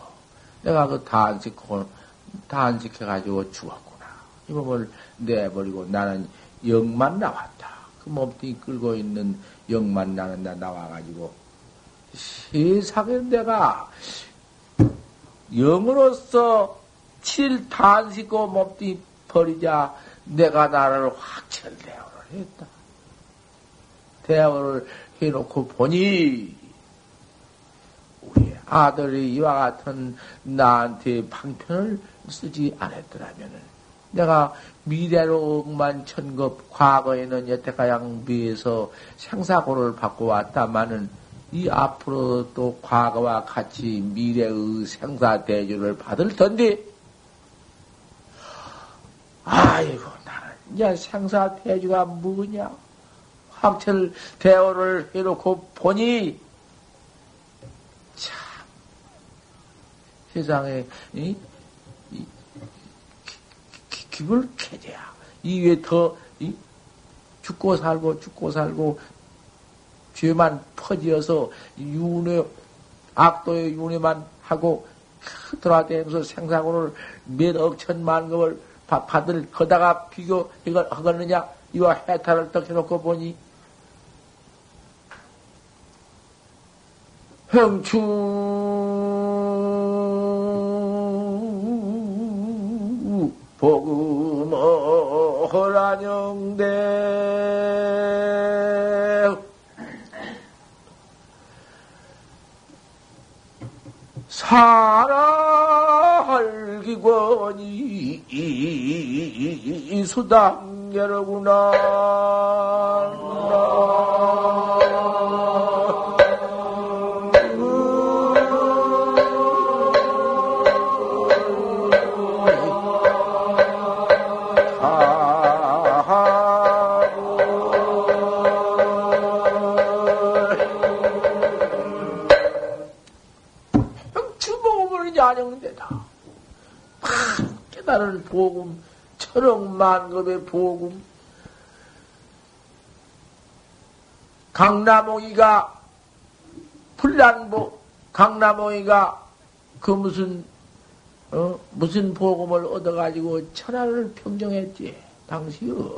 내가 그 단식, 단식해가지고 죽었구나. 이 몸을 내버리고 나는 영만 나왔다. 그 몸뚱이 끌고 있는 영만 나는 나 나와가지고 세상에 내가 영으로서 7일 단식고 몸뚱이 버리자 내가 나를 확철대오를 했다. 대화를 해놓고 보니 우리 아들이 이와 같은 나한테 방편을 쓰지 않았더라면 내가 미래로 억만 천급 과거에는 여태가양 비해서 생사고를 받고 왔다마는 이 앞으로 또 과거와 같이 미래의 생사 대주를 받을 텐데. 아이고 나는 이제 생사 대주가 뭐냐? 학철 대오를 해놓고 보니 참 세상에 이, 이 기, 기을 캐져야. 이외 더 이, 죽고 살고 죽고 살고 죄만 퍼지어서 윤회 악도의 윤회만 하고 돌아다니면서 생사고를 몇 억천만 급을 받을 거다가 비교 이걸 하겠느냐? 이와 해탈을 떡 해놓고 보니 형추 복음어 허란영대. 사라할기권이 수당여로구나 천억 만급의 복음, 강남홍이가 불란보, 강남홍이가 그 무슨, 어, 무슨 복음을 얻어가지고 천하를 평정했지, 당시요.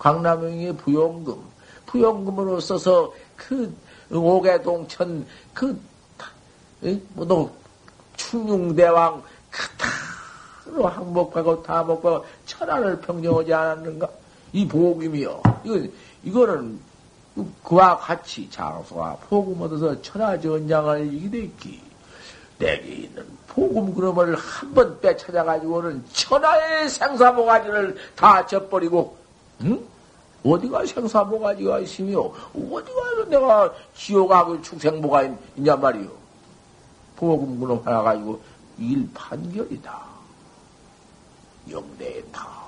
강남홍의 부용금, 부용금으로 써서 그 오개동천, 그, 뭐, 충룡대왕, 그다 로 항복하고 다복하고 천하를 평정하지 않았는가? 이 복음이요. 이거, 이거는 그와 같이 장소와 복음 얻어서 천하전장을 이기되기. 내게 있는 복음 그놈을 한 번 빼찾아가지고는 천하의 생사모가지를 다 져버리고, 응? 어디가 생사모가지가 있으며, 어디가 내가 지옥악을 축생모가 있냐 말이요. 복음 그놈 하나 가지고 일 판결이다. 영대다.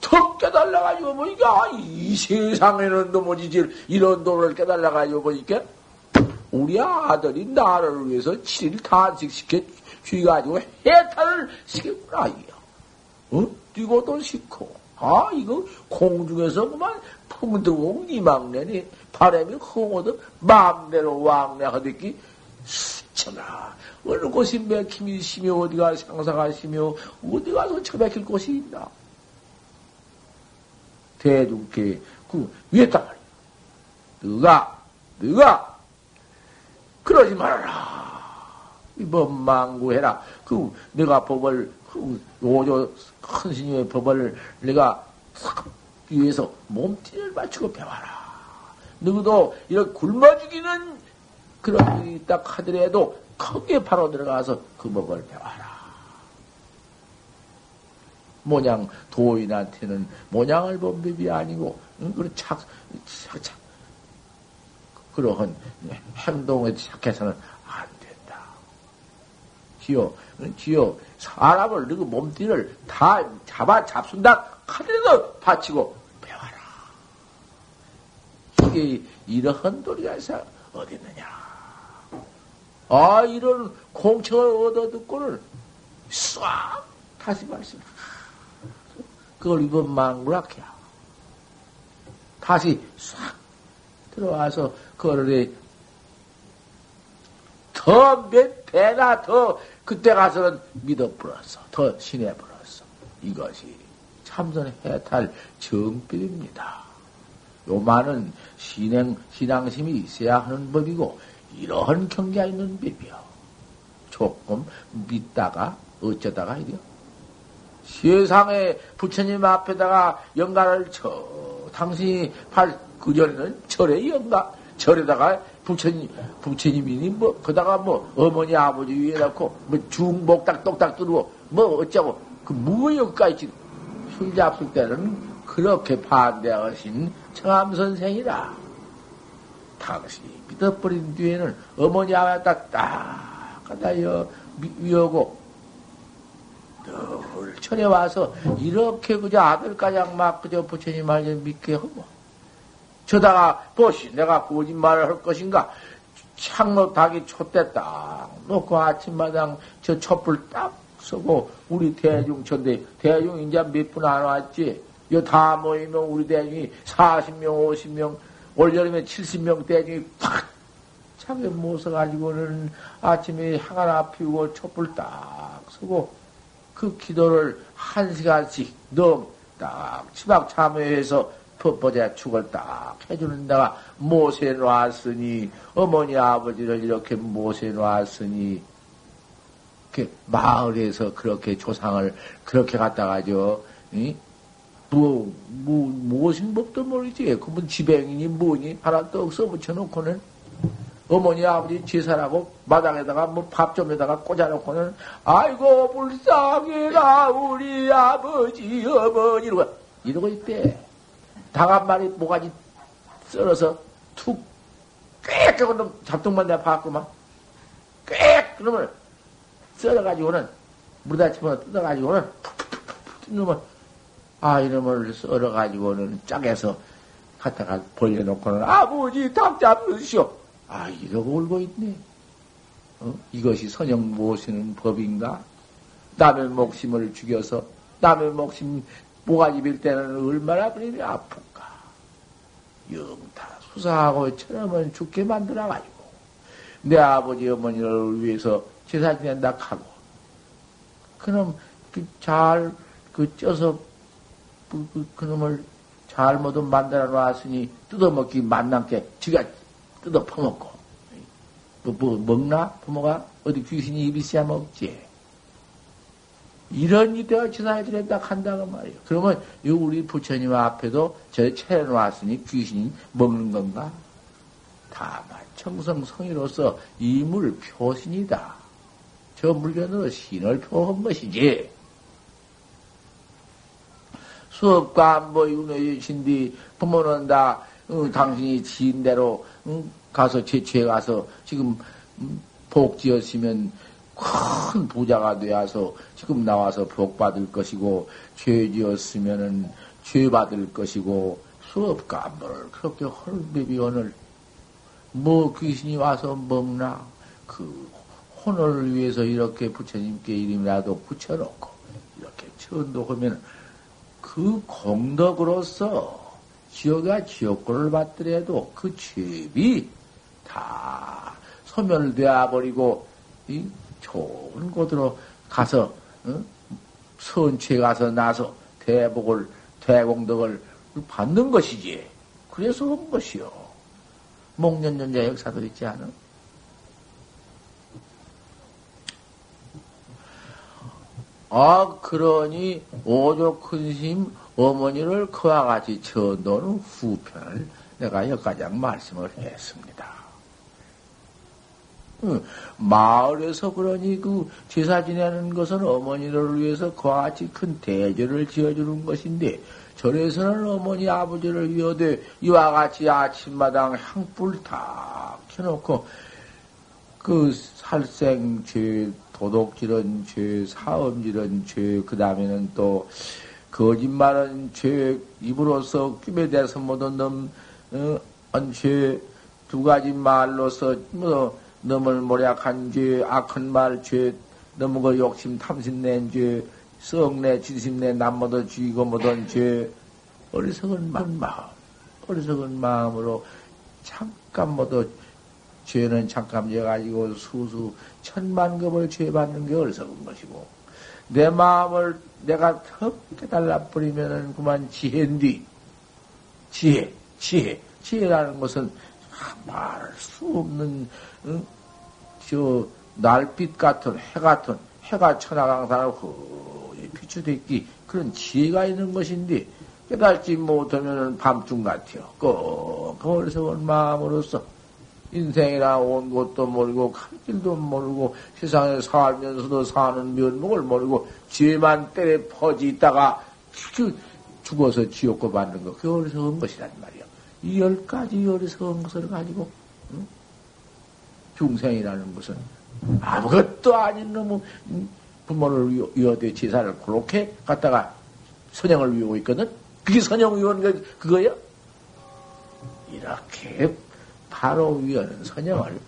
턱 깨달아가지고 보니까 이 세상에는 도무지 이런 돈을 깨달아가지고 보니까 우리 아들이 나를 위해서 7일 단식시켜 주가지고 해탈을 시켰구나 이야. 어? 뛰고도 싫고 아 이거 공중에서 그만 풍등공 이망내니 바람이 흥오듯 마음대로 왕래하듯이 수천아 어느 곳이 맥힘이 시며 어디가 상사가 시며 어디 가서 처박힐 곳이 있나? 대중께 그 위에다 말이야. 너가 너가 그러지 말아라. 이법 망구해라. 그 내가 법을 그 오조 큰 스님의 법을 내가 위해서 몸띠를 맞추고 배워라. 너도 이렇게 굶어 죽이는 그런 일이 있다 하더라도 거기에 바로 들어가서 그 법을 배워라. 모냥 도인한테는 모냥을 본 법이 아니고 응? 그런 착, 착, 착 그러한 행동에 착해서는 안 된다. 지요, 지요 사람을 너그 몸띠를 다 잡아 잡순다 하더라도 바치고 배워라. 이게 이러한 도리가 어디 있느냐? 아 이런 공청을 얻어 듣고는 싹 다시 말씀. 그걸 이번 망구락해야. 다시 싹 들어와서 그거를 더몇 배나 더 그때 가서는 믿어버렸어. 더 신해버렸어. 이것이 참선 해탈 정법입니다. 요만은 신행, 신앙심이 있어야 하는 법이고, 이러한 경계가 있는 법이요. 조금 믿다가 어쩌다가 이래요. 세상에 부처님 앞에다가 영가를 쳐, 당신이 팔, 그전에는 절에 영가, 절에다가 부처님, 부처님이니 뭐, 그다가 뭐, 어머니, 아버지 위에 놓고, 뭐, 중복 딱, 똑딱 뚫고, 뭐, 어쩌고, 그 무역까지 술 잡술 때는 그렇게 반대하신 청암선생이라. 당신 이 믿어버린 뒤에는 어머니 아버지 딱, 딱, 갖다 여, 위하고, 늘 철에 와서 이렇게 그저 아들까지 막 그저 부처님 말 믿게 하고, 저다가 보시 내가 거짓말을 할 것인가? 창로 닭이 촛대 딱 놓고 아침마당 저 촛불 딱 쓰고 우리 대중 천대 대중 이제 몇분 안 왔지? 이다 모이면 우리 대중이 40명 50명 올여름에 70명 대중이 팍 차게 모서가지고는 아침에 향 하나 피우고 촛불 딱 쓰고 그 기도를 한 시간씩 넘딱 치박 참여해서 법보자 축을 딱 해주는 데가 모세 놨으니, 어머니 아버지를 이렇게 모세 놨으니, 그 마을에서 그렇게 조상을 그렇게 갖다가죠, 이? 뭐, 뭐, 무엇인 법도 모르지. 그분 지뱅이니 뭐니 하나 떡 써붙여놓고는 어머니 아버지 제사라고 마당에다가 뭐 밥 좀에다가 꽂아놓고는 아이고 불쌍해라 우리 아버지 어머니 이러고 이러고 있대. 닭한 마리 모가지 썰어서 툭, 꽥! 저거 잡동만 내가 봤구만. 꽥! 그러면 썰어가지고는, 물에다 집어 뜯어가지고는, 툭툭툭툭 아, 이놈을 썰어가지고는 짝에서 갖다가 벌려놓고는, 아버지 닭 잡으시오. 아, 이러고 울고 있네. 어? 이것이 선영 모시는 법인가? 남의 목심을 죽여서, 남의 목심 모가지 빌 때는 얼마나 그림이 아픈가. 영타 수사하고 처럼은 죽게 만들어가지고, 내 아버지 어머니를 위해서 제사 지낸다 하고, 그놈, 그 잘, 그 쪄서, 그, 그, 그 놈을 잘못은 만들어 놨으니 뜯어먹기 만난게 지가 뜯어 퍼먹고, 뭐, 뭐 먹나? 부모가? 어디 귀신이 입이 씨야 먹지. 이런 이때가 지나야 되다 한다고 말이에요. 그러면 이 우리 부처님 앞에도 저 차려놨으니 귀신이 먹는 건가? 다만 청성성의로서 이물 표신이다. 저 물건으로 신을 표한 것이지. 수업과 뭐 윤회신디 부모는 다 응, 당신이 지인대로 응, 가서 제취해 가서 지금 음, 복지였으면 큰 부자가 되어서 지금 나와서 복 받을 것이고 죄 지었으면은 죄 받을 것이고 수업 감보를 그렇게 헐비비 오늘 뭐 귀신이 와서 먹나? 그 혼을 위해서 이렇게 부처님께 이름이라도 붙여놓고 이렇게 천도하면 그 공덕으로서 지옥가 지옥고를 받더라도 그 죄비 다 소멸되어 버리고 이 좋은 곳으로 가서 어? 선취에 가서 나서 대복을 대공덕을 받는 것이지. 그래서 온 것이요. 목련전자 역사도 있지 않아? 아, 그러니 오조 큰심 어머니를 그와 같이 전도는 후편을 내가 여기까지 말씀을 했습니다. 마을에서 그러니 그 제사 지내는 것은 어머니를 위해서 그와 같이 큰 대절을 지어주는 것인데 절에서는 어머니 아버지를 위하되 이와 같이 아침마당 향불 다 켜놓고 그 살생 죄, 도둑질은 죄, 사음질은 죄, 그 다음에는 또 거짓말은 죄, 입으로서 꿈에 대해서 모든 놈, 어, 죄, 두 가지 말로서 뭐 너을 모략한 죄, 악한 말 죄, 너무 그 욕심 탐심 낸 죄, 썩내 진심내 남모도 죽이고 모든 죄, 어리석은 마음, 어리석은 마음으로 잠깐 모두 죄는 잠깐 져가지고 수수 천만급을 죄 받는 게 어리석은 것이고 내 마음을 내가 더 깨달아 버리면은 그만 지혜인디 지혜, 지혜, 지혜라는 것은 말할 수 없는 응? 저 날빛 같은 해 같은 해가 천하강산을 거의 비추댔기 그런 지혜가 있는 것인데 깨달지 못하면 밤중 같아요. 꼭 어리석은 마음으로서 인생이나 온 곳도 모르고 갈 길도 모르고 세상에 살면서도 사는 면목을 모르고 죄만 때려 퍼지 있다가 죽어서 지옥고 받는 거. 그게 어리석은 것이란 말이야. 이 열 가지 어리석은 것을 가지고 응? 중생이라는 것은 아무것도 아닌 놈의 부모를 위하되 제사를 그렇게 갖다가 선영을 위하고 있거든. 그게 선영 거 그거야? 이렇게 바로 위하는 선영을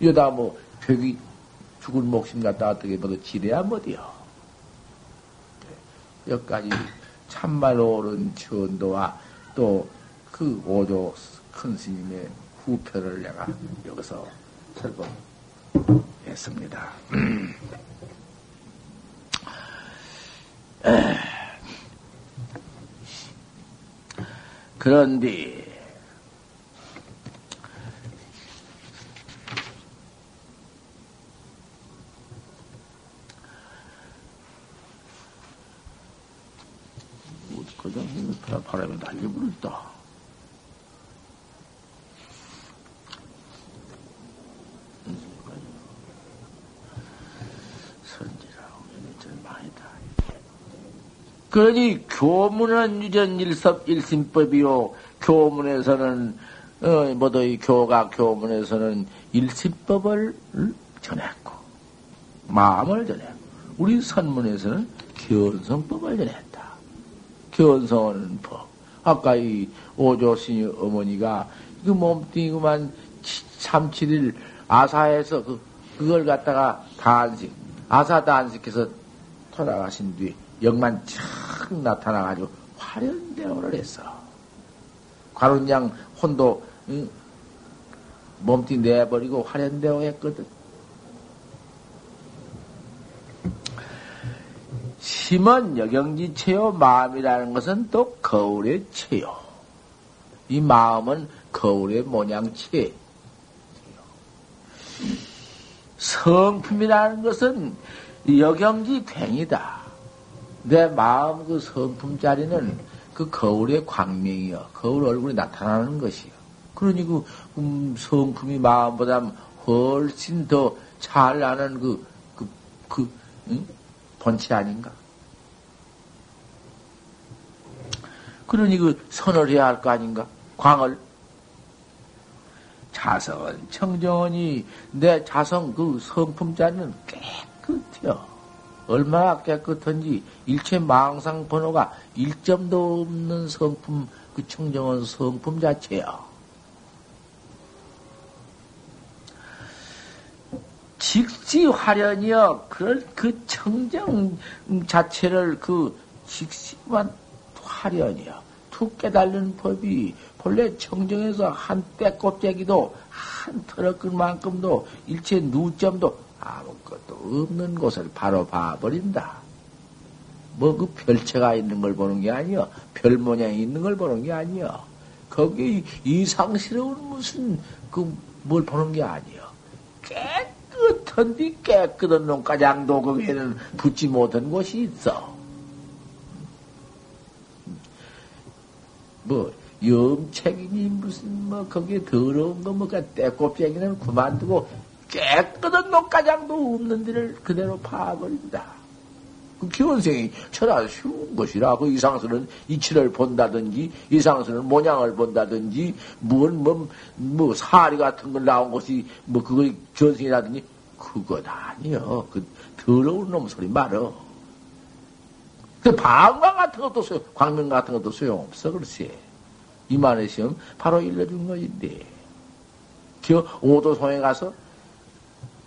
이러다 뭐 벽이 죽은 목심 갖다 어떻게 뭐도 지내야 뭐디요. 여기까지 참말로 옳은 천도와 또 그 오조 큰 스님의 후편을 내가 여기서 설법했습니다. 그런데 그냥 바람에 날려버렸다. 그러니 교문은 유전 일섭 일심법이요. 교문에서는 어, 뭐도 이 교가 교문에서는 일심법을 전했고 마음을 전했고 우리 선문에서는 견성법을 전했다. 견성하는 법. 아까 이 오조신이 어머니가 그 몸뚱이구만 3, 7일 아사에서 그, 그걸 갖다가 단식, 아사 단식해서 돌아가신 뒤 영만 착 나타나가지고 화련대오를 했어. 과룬양 혼도 응? 몸뚱이 내버리고 화련대오 했거든. 심은 여경지 체요 마음이라는 것은 또 거울의 체요. 이 마음은 거울의 모양체. 성품이라는 것은 여경지 괭이다. 내 마음 그 성품 자리는 그 거울의 광명이요. 거울 얼굴이 나타나는 것이요. 그러니 그 음, 성품이 마음보다 훨씬 더 잘 나는 그, 그, 그, 응? 본체 아닌가? 그러니 그 선을 해야 할 거 아닌가? 광을. 자성은 청정원이 내 자성 그 성품 자리는 깨끗해요. 얼마나 깨끗한지 일체 망상 번호가 1점도 없는 성품, 그 청정원 성품 자체야. 직시 화련이여, 그럴 그 청정 자체를 그 직시만 화련이야. 툭 깨달는 법이 본래 청정에서 한 때껍데기도 한 털어끈만큼도 일체 누점도 아무것도 없는 곳을 바로 봐버린다. 뭐 그 별체가 있는 걸 보는 게 아니여. 별 모양이 있는 걸 보는 게 아니여. 거기 이상스러운 무슨 그 뭘 보는 게 아니여. 깨 끗한 뒤 깨끗한 놈가장도 거기에는 붙지 못한 곳이 있어. 뭐 염책이니 무슨 뭐 거기에 더러운 거 뭐가 떼꼽쟁이는 그만두고 깨끗한 녹가장도 없는 데를 그대로 파버린다. 그 기원생이 천하 쉬운 것이라 그 이상스는 이치를 본다든지 이상스는 모양을 본다든지 뭔뭐뭐 뭐 사리 같은 걸 나온 것이 뭐 그거 전생이라든지 그것 아니여 그 더러운 놈 소리 말어. 그 방광 같은 것도 소용, 광명 같은 것도 소용없어 글쎄. 이만의 시험 바로 일러준 것인데. 저 오도송에 가서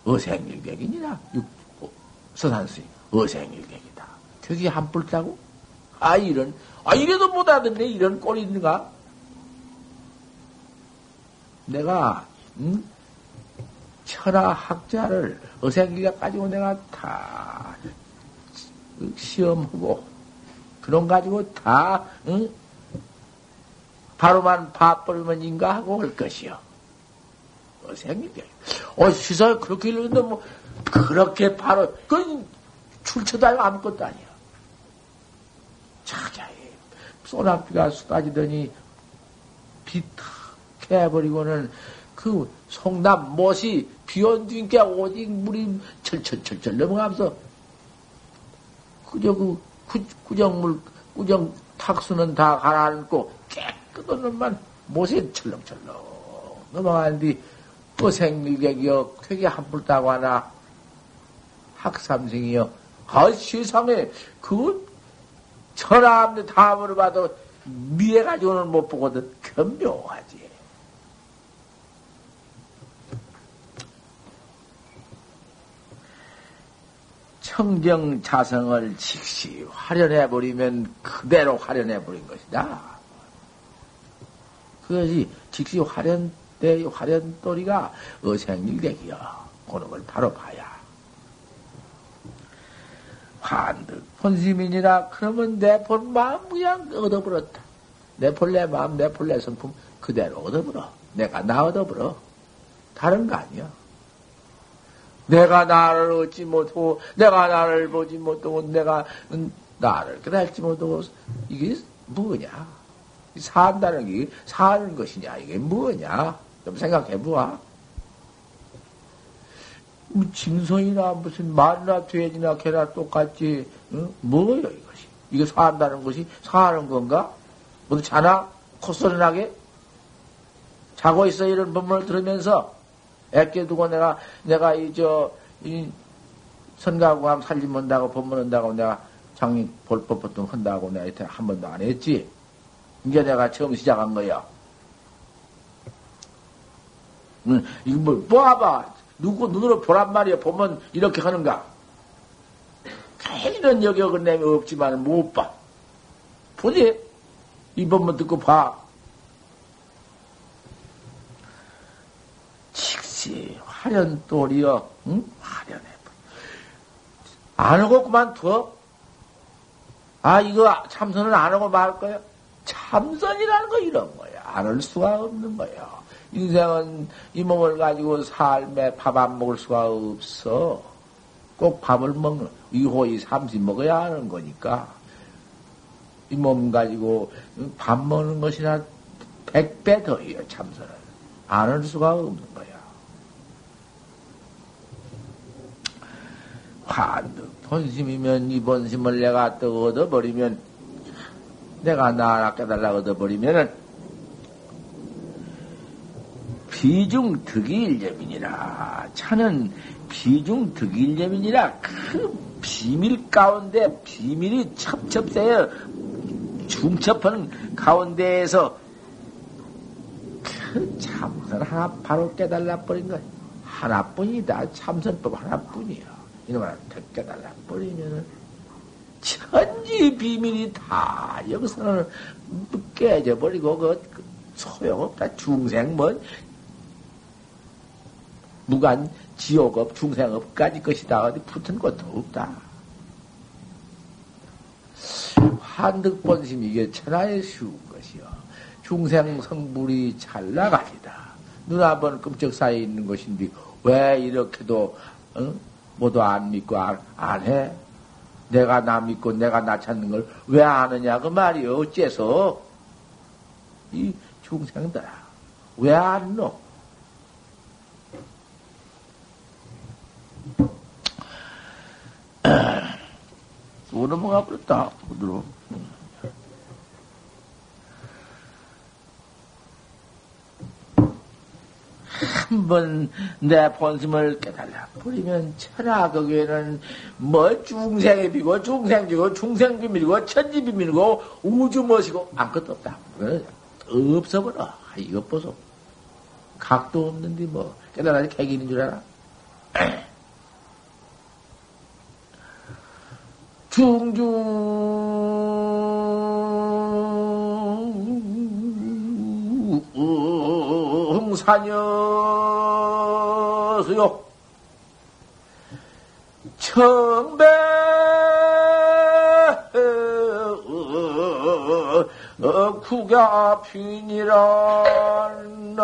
어생일객이니라 서산스님 어생일객이다. 저기 한뿔 따고? 아, 이런, 아, 이래도 못하던데, 이런 꼴이 있는가? 내가, 응? 철학학자를 어생일객 가지고 내가 다 시험하고, 그런 가지고 다, 응? 바로만 봐버리면 인가하고 할 것이요. 어생일객. 어, 시설 그렇게 읽는데 뭐, 그렇게 바로, 그 출처도 아니고 아무것도 아니야. 자자히 소낙비가 쏟아지더니 비탁 해버리고는 그 송남 못이 비온 뒤니까 오직 물이 철철철철 넘어가면서 그저 그 구, 구정물 구정 탁수는 다 가라앉고 깨끗한 놈만 못에 철렁철렁 넘어가는 뒤 어생일객이여 쾌게 한풀 따고 하나 학삼생이여 아, 세상에, 그, 천하암대 다 물어봐도 미해가지고는 못 보거든. 견묘하지. 청정 자성을 즉시 활연해버리면 그대로 활연해버린 것이다. 그것이 즉시 활연, 때 활연돌이가 어생일객이야. 그런 걸 바로 봐야. 한득 본심이니라 그러면 내 본 마음 그냥 얻어버렸다. 내 본래 마음, 내 본래 성품 그대로 얻어버려. 내가 나 얻어버려. 다른 거 아니야. 내가 나를 얻지 못하고, 내가 나를 보지 못하고, 내가 나를 깨달지 못하고, 이게 뭐냐? 산다는 게 사는 것이냐? 이게 뭐냐? 좀 생각해 보아. 뭐 짐승이나 무슨 말이나 돼지나 개나 똑같지 어? 뭐요 이것이 이게 산다는 것이 사는 건가? 모두 자나 콧소리 나게 자고 있어 이런 법문을 들으면서 애껴 두고 내가 내가 이 저 이 선가구함 살림한다고 법문한다고 내가 장리 볼법 보통 한다고 내가 이때 한 번도 안 했지. 이제 내가 처음 시작한 거야. 응, 이거 뭐, 봐봐. 누구 눈으로 보란 말이야. 보면 이렇게 하는가? 이런 여격은 내가 없지만 못 봐. 보지? 이 법만 듣고 봐. 직시 화련 돌이여, 응? 화련해. 안 하고 그만둬? 아, 이거 참선을 안 하고 말 거야? 참선이라는 거 이런 거야. 안할 수가 없는 거야. 인생은 이 몸을 가지고 삶에 밥 안 먹을 수가 없어. 꼭 밥을 먹는, 이호이 삼십 먹어야 하는 거니까. 이 몸 가지고 밥 먹는 것이나 백 배 더해요, 참선을. 안할 수가 없는 거야. 환득 본심이면 이 본심을 내가 또 얻어버리면, 내가 나라 깨달라 얻어버리면은, 비중 득일념이니라. 차는 비중 득일념이니라. 그 비밀 가운데 비밀이 첩첩되어 중첩한 가운데에서 그 참선 하나 바로 깨달아 버린 거 하나뿐이다. 참선법 하나뿐이야. 이놈아 깨달아 버리면은 천지 비밀이 다 여기서는 깨져 버리고 그 소용없다. 중생 뭐 무관 지옥업 중생업까지 것이다. 어디 붙은 것도 없다. 한득본심 이게 천하에 쉬운 것이요. 중생 성불이 잘 나가리다. 눈 한번 끔찍 사이에 있는 것인데 왜 이렇게도 어? 모두 안 믿고 안, 안 해. 내가 나 믿고 내가 나 찾는 걸 왜 아느냐 그 말이요. 어째서 이 중생들아 왜 안 놓? 우는 뭐가 그렇다. 부드러워. 한 번 내 본심을 깨달아 버리면 천하 거기에는 뭐 중생의 비고 중생비고 중생 비밀이고 천지 비밀이고 우주 무엇이고 아무것도 없다. 없어버려. 이것 보소. 각도 없는데 뭐 깨달아서 개기는 줄 알아? 중중 사녀수요. 청배 국야 빈이란 나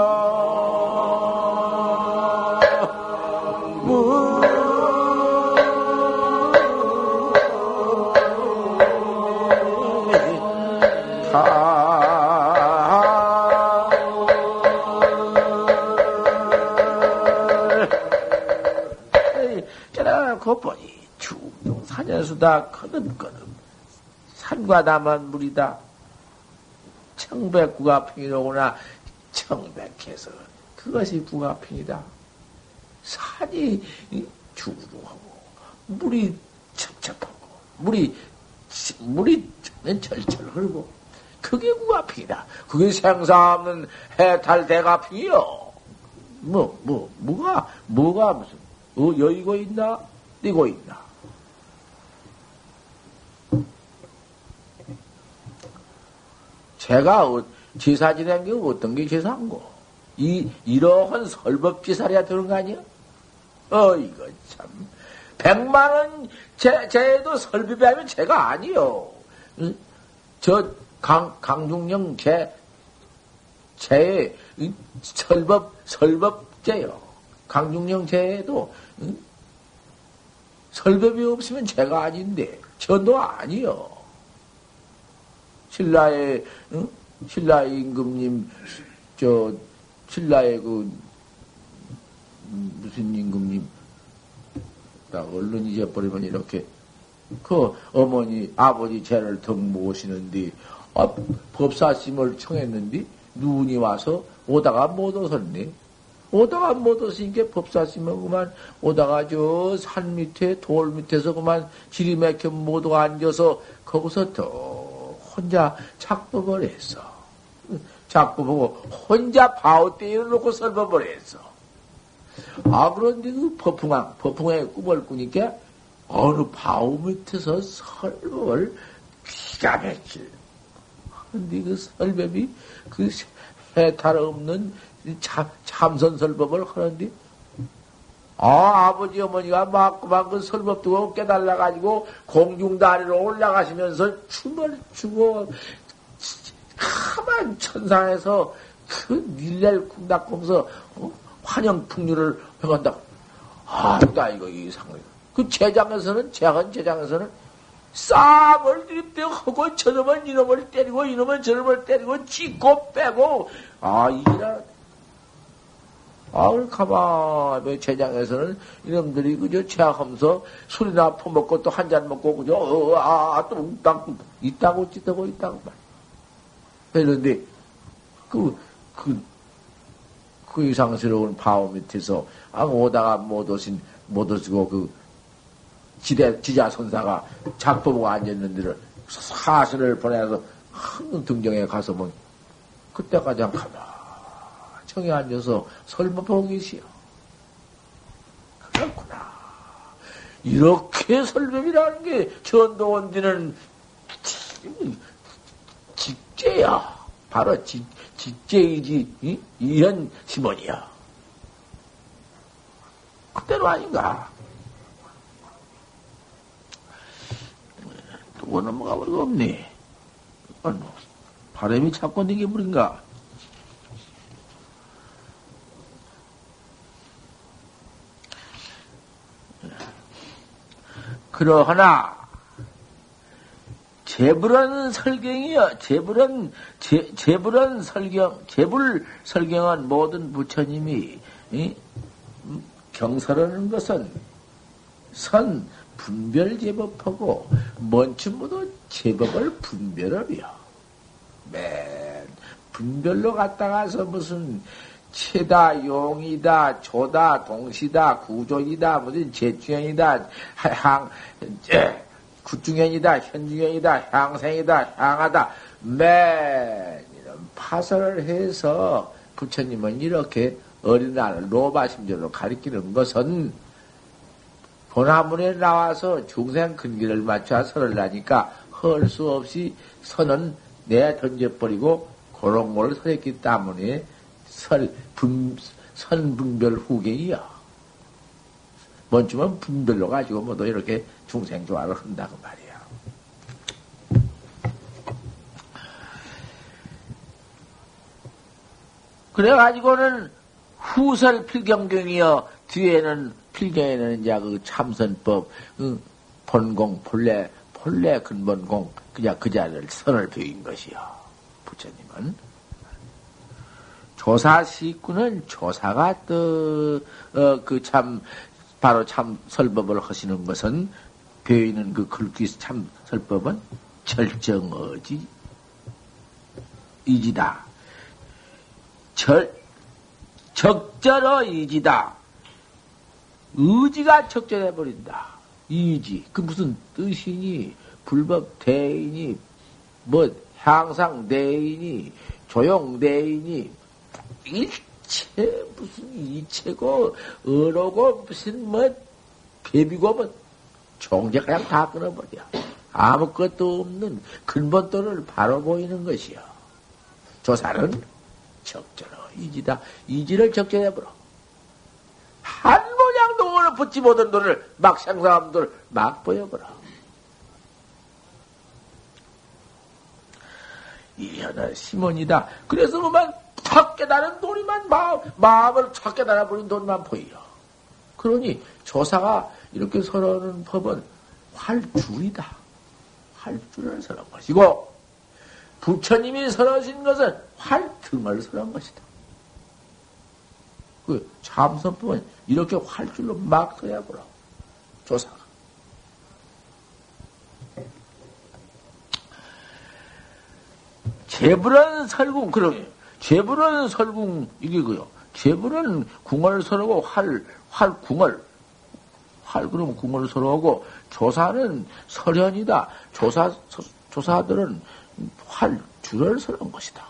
산에수다 거듭거듭 산과 남한 물이다. 청백 구가평이로구나 청백해서 그것이 구가평이다. 산이 주루하고 물이 첩첩하고 물이 물이 철철 흐르고 그게 구가평이다. 그게 생사 없는 해탈 대가평이요. 뭐, 뭐, 뭐가, 뭐가 무슨, 어, 여의고 있나? 뛰고 있나? 제가 어, 제사 지낸 게 어떤 게 제사인고? 이, 이러한 설법지살이야 되는 거 아니야? 어, 이거 참. 백만원 제, 제도 설비비 하면 제가 아니요. 응? 저 강, 강중령 제, 제, 설법, 설법제요. 강중령 제도, 응? 설법이 없으면 제가 아닌데, 저도 아니요. 신라의 응? 신라의 임금님 저 신라의 그 무슨 임금님 딱 얼른 잊어버리면 이렇게 그 어머니 아버지 죄를 덕 모시는데 아, 법사심을 청했는데 눈이 와서 오다가 못 오셨네. 오다가 못 오시니까 법사심은 그만 오다가 저 산 밑에 돌 밑에서 그만 지리 맥혀 모두가 앉아서 거기서 더 혼자 작법을 했어. 작법하고 혼자 바우 떼어놓고 설법을 했어. 아, 그런데 그 법풍왕, 법풍왕의 꿈을 꾸니까 어느 바우 밑에서 설법을 기가 막힐. 근데 그 설법이 그 해탈 없는 참, 참선 설법을 하는데 아, 아버지, 어머니가 막그만 그 설법 두고 깨달아가지고 공중다리로 올라가시면서 춤을 추고, 가만 천상에서 그 밀레를 쿵닥하면서 어? 환영 풍류를 해간다. 아, 나 이거 이상해. 그 제장에서는, 제한 제장에서는 쌈을 들이대고 저놈은 이놈을 때리고 이놈은 저놈을 때리고 찢고 빼고, 아, 이라 아을 가만히 제장에서는 이놈들이 그저 제약하면서 술이나 퍼먹고 또 한 잔 먹고 그저 어, 아, 또 있다고 찌다고 있다고 말. 그런데 그, 그, 그 이상스러운 바오 밑에서 아 오다가 못 오신 못 오시고 그 지대 지자 선사가 작법하고 앉았는데를 사신을 보내서 한 등정에 가서 뭐 그때까지 한 가만. 청에 앉아서 설법하고 계시오. 그렇구나. 이렇게 설법이라는 게 전도원디는 직제야. 바로 직, 직제이지, 이현 시원이야. 그대로 아닌가? 또 넘어가 버리고 없네. 바람이 자꾸 내게 부린가? 그러하나 재불은 설경이여 재불은 재, 재불은 설경 재불 설경한 모든 부처님이 이? 경설하는 것은 선 분별 제법하고 먼춤모도 제법을 분별하려. 맨 분별로 갔다가서 무슨 체다, 용이다, 조다, 동시다, 구조이다, 무슨 제중현이다, 향, 구중현이다, 현중현이다, 향생이다, 향하다, 맨 이런 파설을 해서 부처님은 이렇게 어린아이를 로바심절로 가리키는 것은 보나문에 나와서 중생 근기를 맞춰 설을 하니까 헐 수 없이 선은 내 던져버리고 그런 걸 설했기 때문에 설, 분, 선분별 후경이야. 먼저는 분별로 가지고 뭐도 이렇게 중생 조화를 한다고 말이야. 그래가지고는 후설 필경경이여 뒤에는 필경에는 이제 그 참선법 그 본공 본래 본래 근본공 그냥 그 자를 선을 배인 것이요 부처님은 조사 식구는 조사가 또그참 바로 참 설법을 하시는 것은 배이는 그 글귀 참 설법은 절정어지 이지다. 절, 적절어 이지다. 의지가 적절해버린다. 이지. 그 무슨 뜻이니, 불법 대인이, 뭐, 향상 대인이, 조용 대인이, 일체, 무슨 이체고, 어로고, 무슨 뭐, 배비고, 뭐, 종제 그냥 다 끊어버려. 아무것도 없는 근본도를 바로 보이는 것이요. 조사는 적절어 이지다. 이지를 적절해버려. 한 모양도 오늘 붙지 못한 돈을 막 생사함들 막 보여버려. 이현은 시몬이다. 그래서 그만 탁 깨달은 돈이만 마음, 마음을 탁 깨달아 버린 돈만 보여. 그러니 조사가 이렇게 설하는 법은 활줄이다. 활줄을 설한 것이고, 부처님이 설하신 것은 활등을 설한 것이다. 그 참선법은 이렇게 활줄로 막 서야 보라. 조사가. 제불은 설궁, 그러게. 제불은 설궁, 이게 그요. 제불은 궁을 설하고 활, 활, 궁을, 활, 그러면 궁을 설하고, 조사는 설현이다. 조사, 조사들은 활, 줄을 설한 것이다.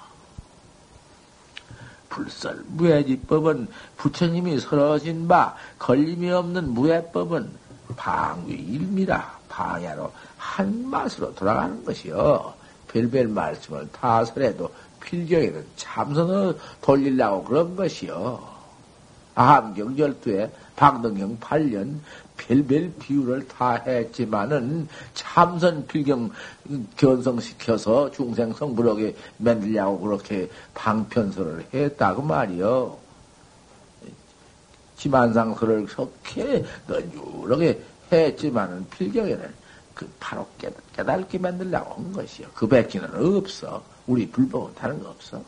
불설, 무해지법은 부처님이 설하신 바, 걸림이 없는 무해법은 방위 일미라, 방야로 한 맛으로 돌아가는 것이요. 별별 말씀을 다 설해도 필경에는 참선을 돌리려고 그런 것이요. 암경 열두에 박동경 8년 별별 비유를 다 했지만은 참선 필경 견성시켜서 중생 성불하게 만들려고 그렇게 방편설을 했다고 말이요. 지만상설을 그렇게 넌유하게 했지만은 필경에는 그 바로 깨달게 만들려고 한 것이요. 그 백기는 없어. 우리 불법은 다른 거 없어.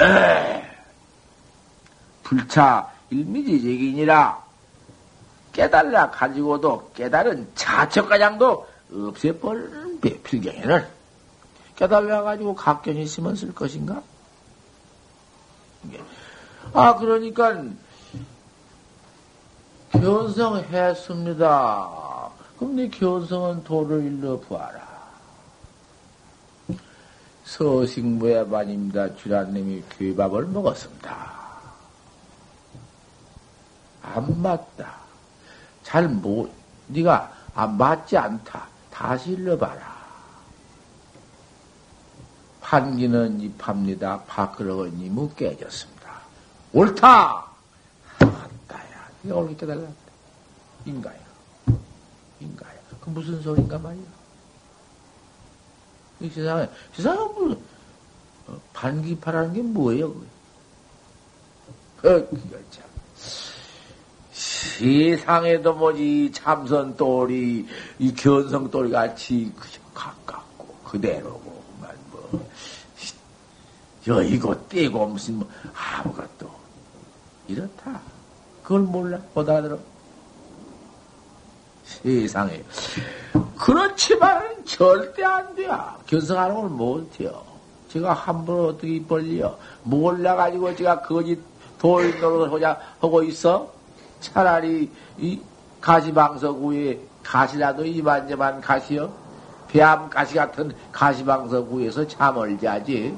에 불차 일미지적이니라 깨달라 가지고도 깨달은 자척가장도 없애버리는 필경에는 깨달라 가지고 각견이 있으면 쓸 것인가? 아 그러니까 견성했습니다. 그럼 네 견성은 도를 일러 보아라. 서식무예반입니다. 주란님이 귀밥을 먹었습니다. 안 맞다. 잘 못, 네가 안 맞지 않다. 다시 일러봐라. 판기는 입합니다. 밥그릇은 이무 깨졌습니다. 옳다! 맞다야. 네가 옳게 깨달라. 인가야. 인가야. 그 무슨 소린가 말이야. 이 세상에, 세상에 무슨, 어, 반기파라는 게 뭐예요, 그게? 그, 그거 참. 세상에도 뭐지 참선 돌이 이 견성 돌 같이 가깝고 그대로고 뭐 여의고 떼고 무슨 뭐 아무것도 이렇다 그걸 몰라? 못 알아들어? 세상에. 그렇지만 절대 안 돼요. 견성하는 걸 못해요. 제가 함부로 어떻게 입 벌려? 몰라가지고 제가 거짓 돌 노릇을 하고 있어? 차라리 이 가시방석 위에 가시라도 이만저만 가시요? 배암 가시 같은 가시방석 위에서 잠을 자지.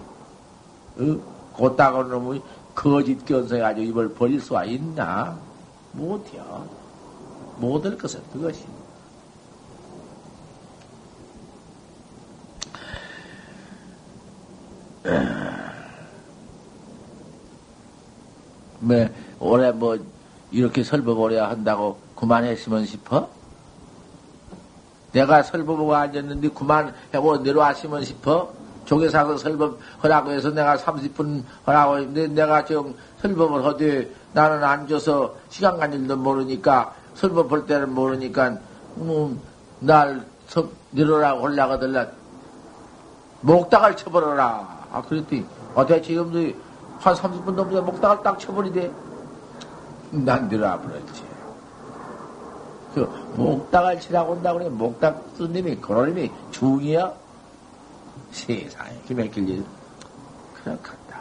어? 곧다가 놈의 거짓 견성해가지고 입을 벌릴 수가 있나? 못해요. 못할 것은 그것이. 뭐, 올해 뭐, 이렇게 설법오려 한다고 그만했으면 싶어? 내가 설법하고 앉았는데 그만하고 내려왔으면 싶어? 조계사서 설법 하라고 해서 내가 30분 하라고 했는데 내가 지금 설법을 하되 나는 앉아서 시간 간 일도 모르니까 설법할 때는 모르니까 뭐날 내려라고 하려고 하더라 목닥을 쳐버려라. 아 그랬더니 어떻게 지금도 한 30분 넘게 목닥을 딱 쳐버리대. 난 내려와 버렸지. 그 목닥을 치라고 온다고 그래 목닥 쓴 놈이 그런 놈이 중이야? 세상에 기맥길 일. 그렇겠다.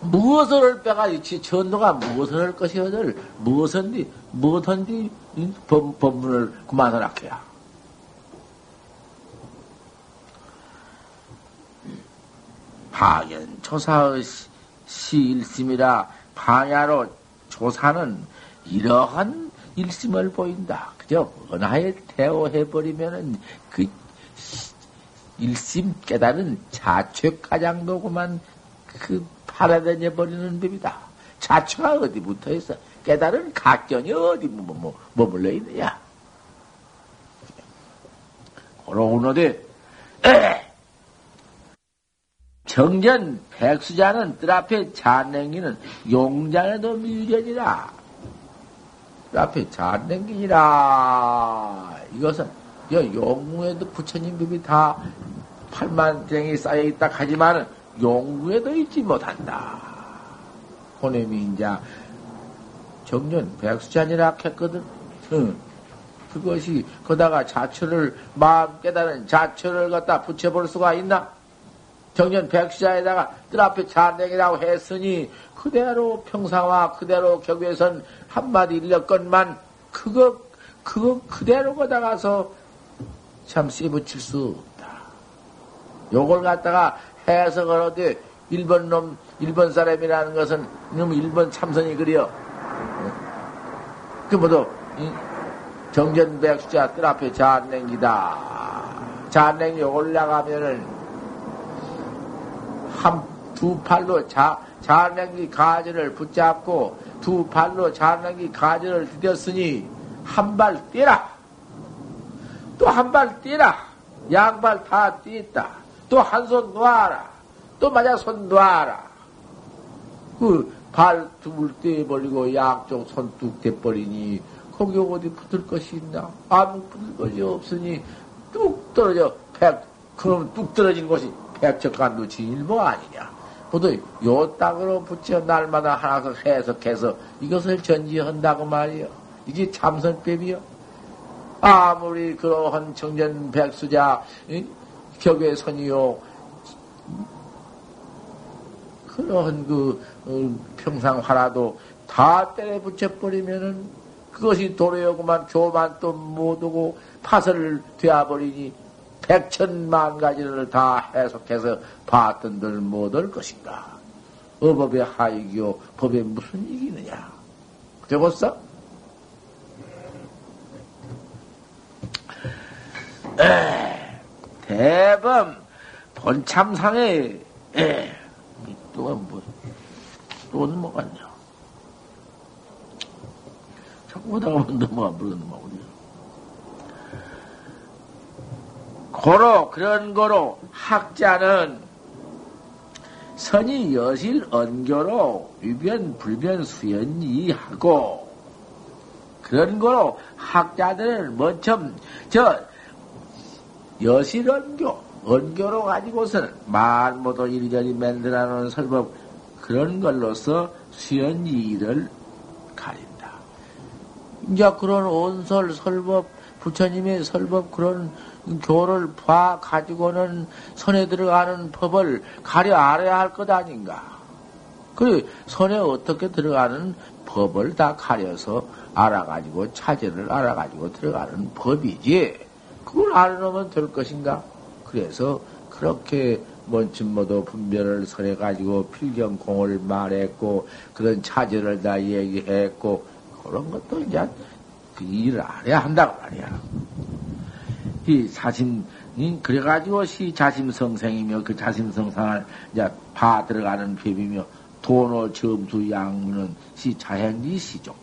무엇을 빼가 있지 전도가 무엇을 할 것이어들 무엇은디 무엇은디 법, 법문을 그만하라 해야. 파견 조사의 시일심이라 반야로 조사는 이러한 일심을 보인다. 그저 원하에 대오해버리면은 그 일심 깨달은 자취가장도구만 그 팔아다녀 버리는 법이다. 자취가 어디 붙어 있어? 깨달은 각견이 어디 뭐, 뭐, 뭐 머물러 있느냐? 그러고너데 정전 백수자는 뜰 앞에 잔냉기는 용장에도 미련이라. 뜰 앞에 잔냉기니라. 이것은 여 용무에도 부처님 법이 다 팔만쟁이 쌓여있다 하지만은 용무에도 있지 못한다. 호님이 이제 정년 백수자니라 했거든. 응. 그것이 거다가 자처를 마음 깨달은 자처를 갖다 붙여볼 수가 있나? 정년 백시자에다가 뜰 앞에 잔댕이라고 했으니 그대로 평상화 그대로 격에선 한마디 일렀건만 그거 그거 그대로 거다가서 참 씹어칠 수 없다. 요걸 갖다가 해석을 하되 일본 놈 일본 사람이라는 것은 이놈 일본 참선이 그려. 그 모두 정전백수자 뜰 앞에 잔냉기다. 잔냉이 올라가면은 한, 두 팔로 자, 자냉기 가지를 붙잡고 두 팔로 자냉기 가지를 디뎠으니 한 발 뛰라. 또 한 발 뛰라. 양발 다 뛰었다. 또 한 손 놔라. 또 맞아 손 놔라. 그발두 떼버리고 양쪽 손뚝 떼버리니 거기 어디 붙을 것이 있나? 아무 붙을 것이 없으니 뚝 떨어져. 백, 그럼 뚝 떨어진 것이 백척간도 진일보 아니냐. 모두 요 땅으로 붙여 날마다 하나서 해석해서 이것을 전지한다고 말이요. 이게 참선법이요. 아무리 그러한 청전 백수자 격의 선이요. 그러한 그 어, 평상 화라도 다 때려 붙여버리면은 그것이 도로여구만 교만 또 못오고 파설을 되어버리니 백천만 가지를 다 해석해서 봤던들 못할 것인가? 어법의 하익이요, 법에 무슨 이익이 있느냐? 되겠어? 에, 대범, 본참상에, 에, 또가 뭐, 또는 뭐가 냐 자꾸 오다가 넘어가, 넘어가, 우리. 고로 그런 거로 학자는 선이 여실 언교로 위변 불변 수연이 하고 그런 거로 학자들은 먼저 저 여실 언교 언교로 가지고서는 말 모두 이리저리 만들어 놓은 설법 그런 걸로서 수연이를 가린다. 이제 그런 온설 설법 부처님의 설법 그런 교를 봐 가지고는 선에 들어가는 법을 가려 알아야 할 것 아닌가. 그 선에 어떻게 들어가는 법을 다 가려서 알아가지고 차제를 알아가지고 들어가는 법이지. 그걸 알아놓으면 될 것인가? 그래서 그렇게 먼침 모두 분별을 설해 가지고 필경공을 말했고 그런 차제를 다 얘기했고 그런 것도 이제 그 일을 알아야 한다고 말이야. 이 자심, 그래가지고 시 자심성생이며 그 자심성상을 이제 봐 들어가는 법이며 도노 점수 양문은 시 자행지 시종.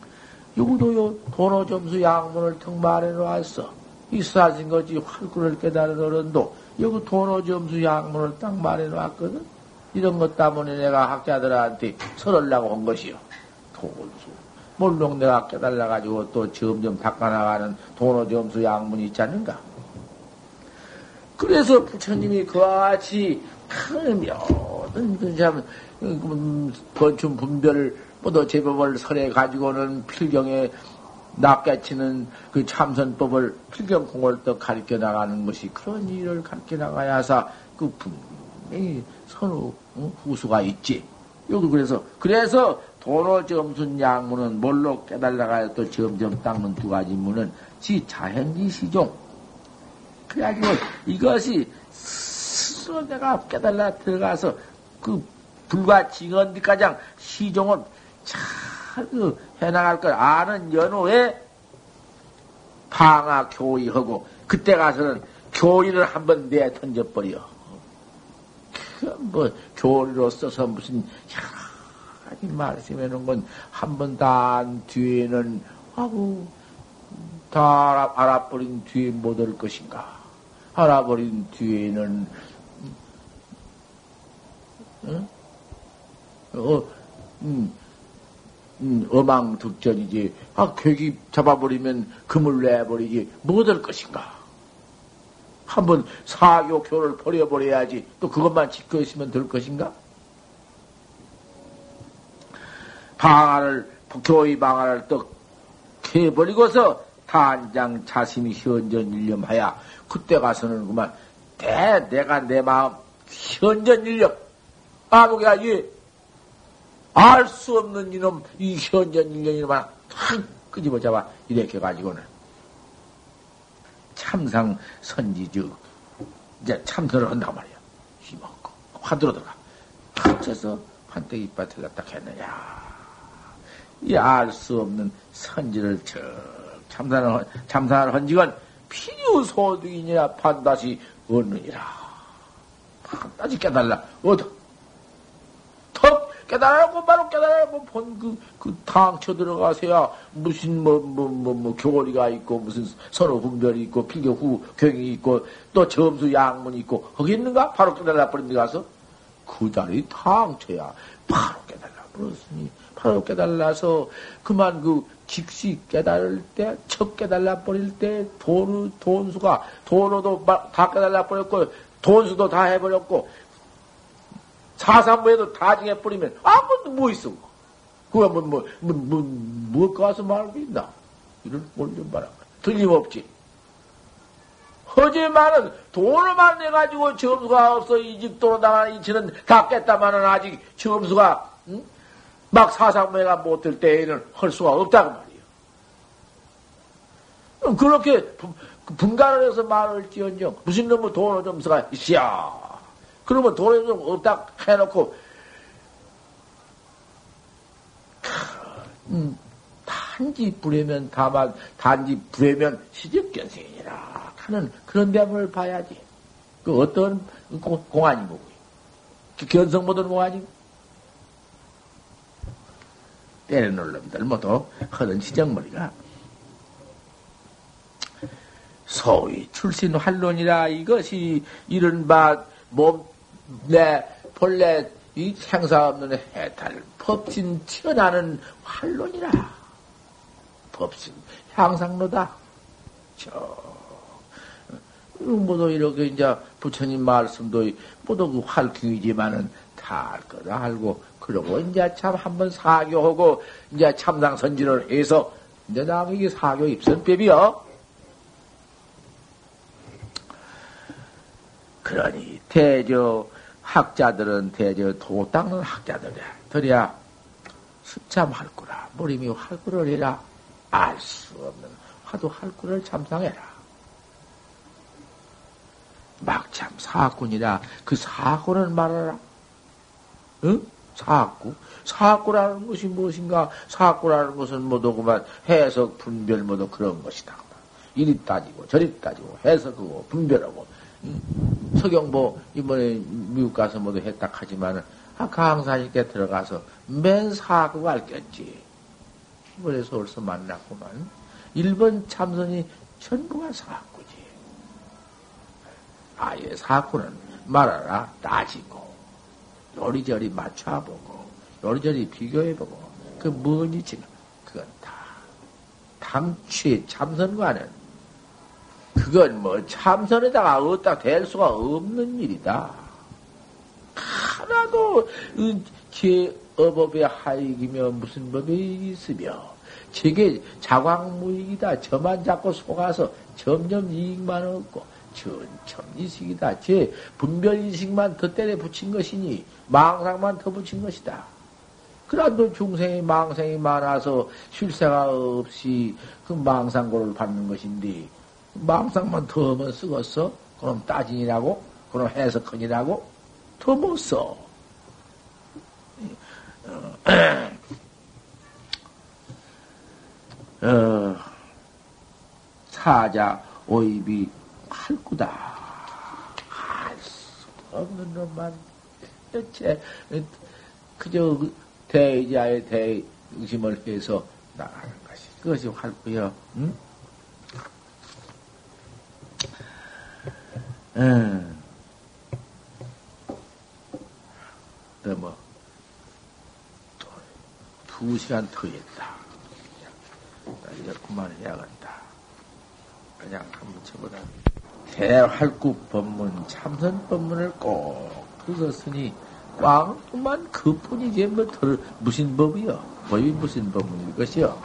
요구도요 도노 점수 양문을 턱 말해 놓았어. 이 사신 거지 활구를 깨달은 어른도 여기 도노 점수 양문을 딱 말해 놓았거든. 이런 것 때문에 내가 학자들한테 설하려고 한 것이요. 도골수. 물론 내가 깨달아가지고 또 점점 닦아나가는 도노 점수 양문이 있지 않는가? 그래서 부처님이 그와 같이 큰묘든 참 건춤 분별을 모두 제법을 설해 가지고는 필경에 낚아치는 그 참선법을 필경공을 또 가르쳐 나가는 것이 그런 일을 가르쳐 나가야 하사 그 분명히 선후 후수가 있지. 여기 그래서 그래서 도로 점순 양문은 뭘로 깨달아가야 또 점점 닦는 두 가지 문은 지 자행지 시종. 그래가지고 이것이 스스로 내가 깨달아 들어가서 그 불과 징언 가장 시종을 잘그 해나갈 걸 아는 연후에 방아 교의하고 그때 가서는 교리를 한번 내 던져버려. 뭐 교리로 써서 무슨 가지 말씀해놓은 건 한 번 다 뒤에는 하고 다 알아버린 뒤에 못할 것인가. 알아버린 뒤에는 응? 어, 음, 음, 어망득전이지. 아, 객이 잡아버리면 금을 내버리지. 뭐될 것인가? 한번 사교 교를 버려버려야지. 또 그것만 지켜 있으면 될 것인가? 방아를, 교의 방아를 또 해버리고서 단장 자신이 현전 일념하야. 그때 가서는 그만, 내, 내가 내 마음, 현전 일념. 아무개야, 이, 알 수 없는 이놈, 이 현전 인연이만 탁 끄집어 잡아, 이렇게 가지고는. 참상 선지즉, 이제 참선을 한단 말이야. 힘없고, 화두로 들어가. 합쳐서 판때기 밭을 갖다 했느냐. 이 알 수 없는 선지를 저, 참산을, 참산을 한 직은 필요 소득이니라 판다시 얻느니라. 판다시 깨달라. 얻어. 턱 깨달고 바로 깨달고 본그 그 당쳐 들어가세요 무슨 뭐 뭐 뭐 뭐 교리가 있고 무슨 선호 분별이 있고 필교 후 경이 있고 또 점수 양문이 있고 거기 있는가? 바로 깨달아 버린 데 가서 그 자리 당쳐야 바로 깨달아 버렸으니 바로 깨달아서 그만 그 직시 깨달을 때, 첫 깨달아 버릴 때, 돈, 돈수가, 돈으로도 다 깨달아 버렸고, 돈수도 다 해버렸고, 사삼부에도 다 정해버리면 아무것도 뭐 있어. 그거 뭐, 뭐, 뭐, 뭐, 뭐 가서 말고 있나? 이런 꼴좀 봐라. 틀림없지. 하지만은 돈을만 내가지고 점수가 없어. 이 집도로 나가는 이치는 다 깼다마는 아직 점수가, 응? 막 사상무회가 못 될 때에는 할 수가 없다고 말이에요. 그렇게 분간을 해서 말을 지언정. 무슨 놈의 돈을 점수가 있어. 그러면 돈이 좀 없다 해놓고, 음, 단지 부려면 다만, 단지 부려면 시집견생이라 하는 그런 대문을 봐야지. 그 어떤 공안이 뭐고, 그 견성 모든 공안이 때려놓을 놈들 모두 하던 시정머리가. 소위 출신 활론이라 이것이 이른바 몸 내 본래 이 생사 없는 해탈 법진 튀어나는 활론이라 법진 향상로다. 저 모두 이렇게 이제 부처님 말씀도 모두 그 활경이지만은 다 알 거다 알고 그러고 이제 참 한번 사교하고 이제 참상 선진을 해서 이제 이게 사교 입선법이요. 그러니 대저 학자들은 대저 도 닦는 학자들이야. 습참할 거라. 머리미 활구를 해라. 알 수 없는 화도 활구를 참상해라. 막참 사꾼이라 그 사꾼을 말하라. 응? 사꾸. 사꾸라는 것이 무엇인가? 사꾸라는 것은 그만 해석, 분별 모두 그런 것이다. 이리 따지고 저리 따지고 해석하고 분별하고 서경보 이번에 미국 가서 모두 했다 하지만은 아, 강사님께 들어가서 맨 사고가 알겠지. 이번에 서울서 만났구만. 일본 참선이 전부가 사고지. 아예 사고는 말하라 따지고 요리저리 맞춰보고 요리저리 비교해보고 그 뭐니 지금 그건 다 당취 참선과는 그건 뭐 참선에다가 어디다 댈 수가 없는 일이다. 하나도 제 어법의 하익이며 무슨 법이 있으며 제게 자광무익이다. 저만 잡고 속아서 점점 이익만 얻고 전천이식이다. 제 분별이식만 더 때려 붙인 것이니 망상만 더 붙인 것이다. 그래도 중생이 망상이 많아서 쉴새가 없이 그 망상고를 받는 것인데 망상만 더하면 쓰겠어? 그럼 따진이라고? 그럼 해석헌이라고? 더 못 써. 어, 사자 오입이 할구다. 할 수 없는 놈만 대체 그저 대자의 대의심을 해서 나가는 것이 그것이 활구여. 응? 응. 뭐, 두 시간 더 했다. 이제 그만 해야겠다. 그냥 한번 쳐보다. 대활구 법문, 참선 법문을 꼭 그것으니 꽝만 그뿐이지 뭐 덜, 무슨 법이요? 법이 무슨 법문일 것이요?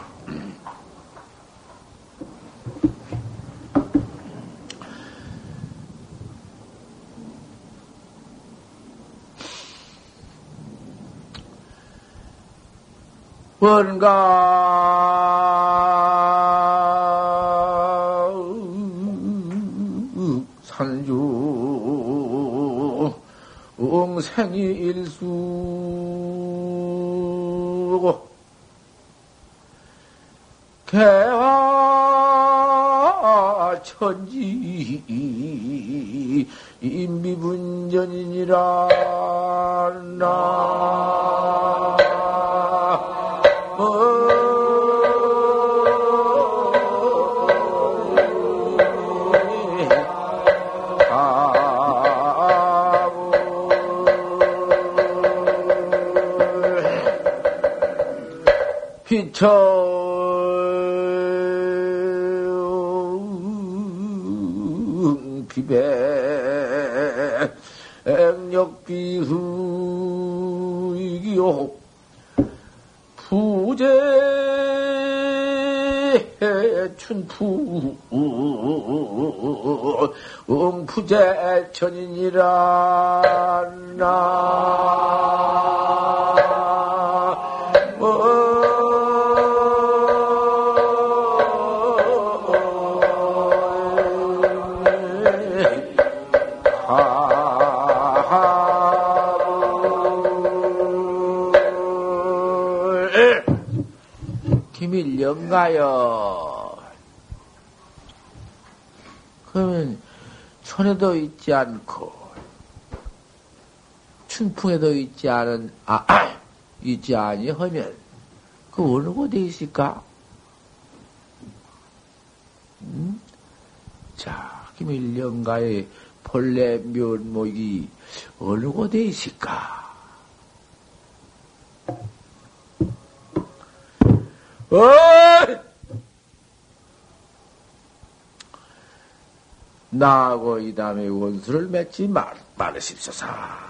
뭔가. 산주. 응생이 일수고 개화 천지 임미분전이니라. 나 비처 비배 액력비후 이기요. 부재 춘푸 응푸재 천인이라 나 영가여. 그러면 천에도 있지 않고 춘풍에도 있지 않은 아 있지 아니하면 그 어느 곳에 있을까? 음? 자, 김일영가의 본래 면목이 어느 곳에 있을까? 어! 나하고 이 다음에 원수를 맺지 말, 말으십소서.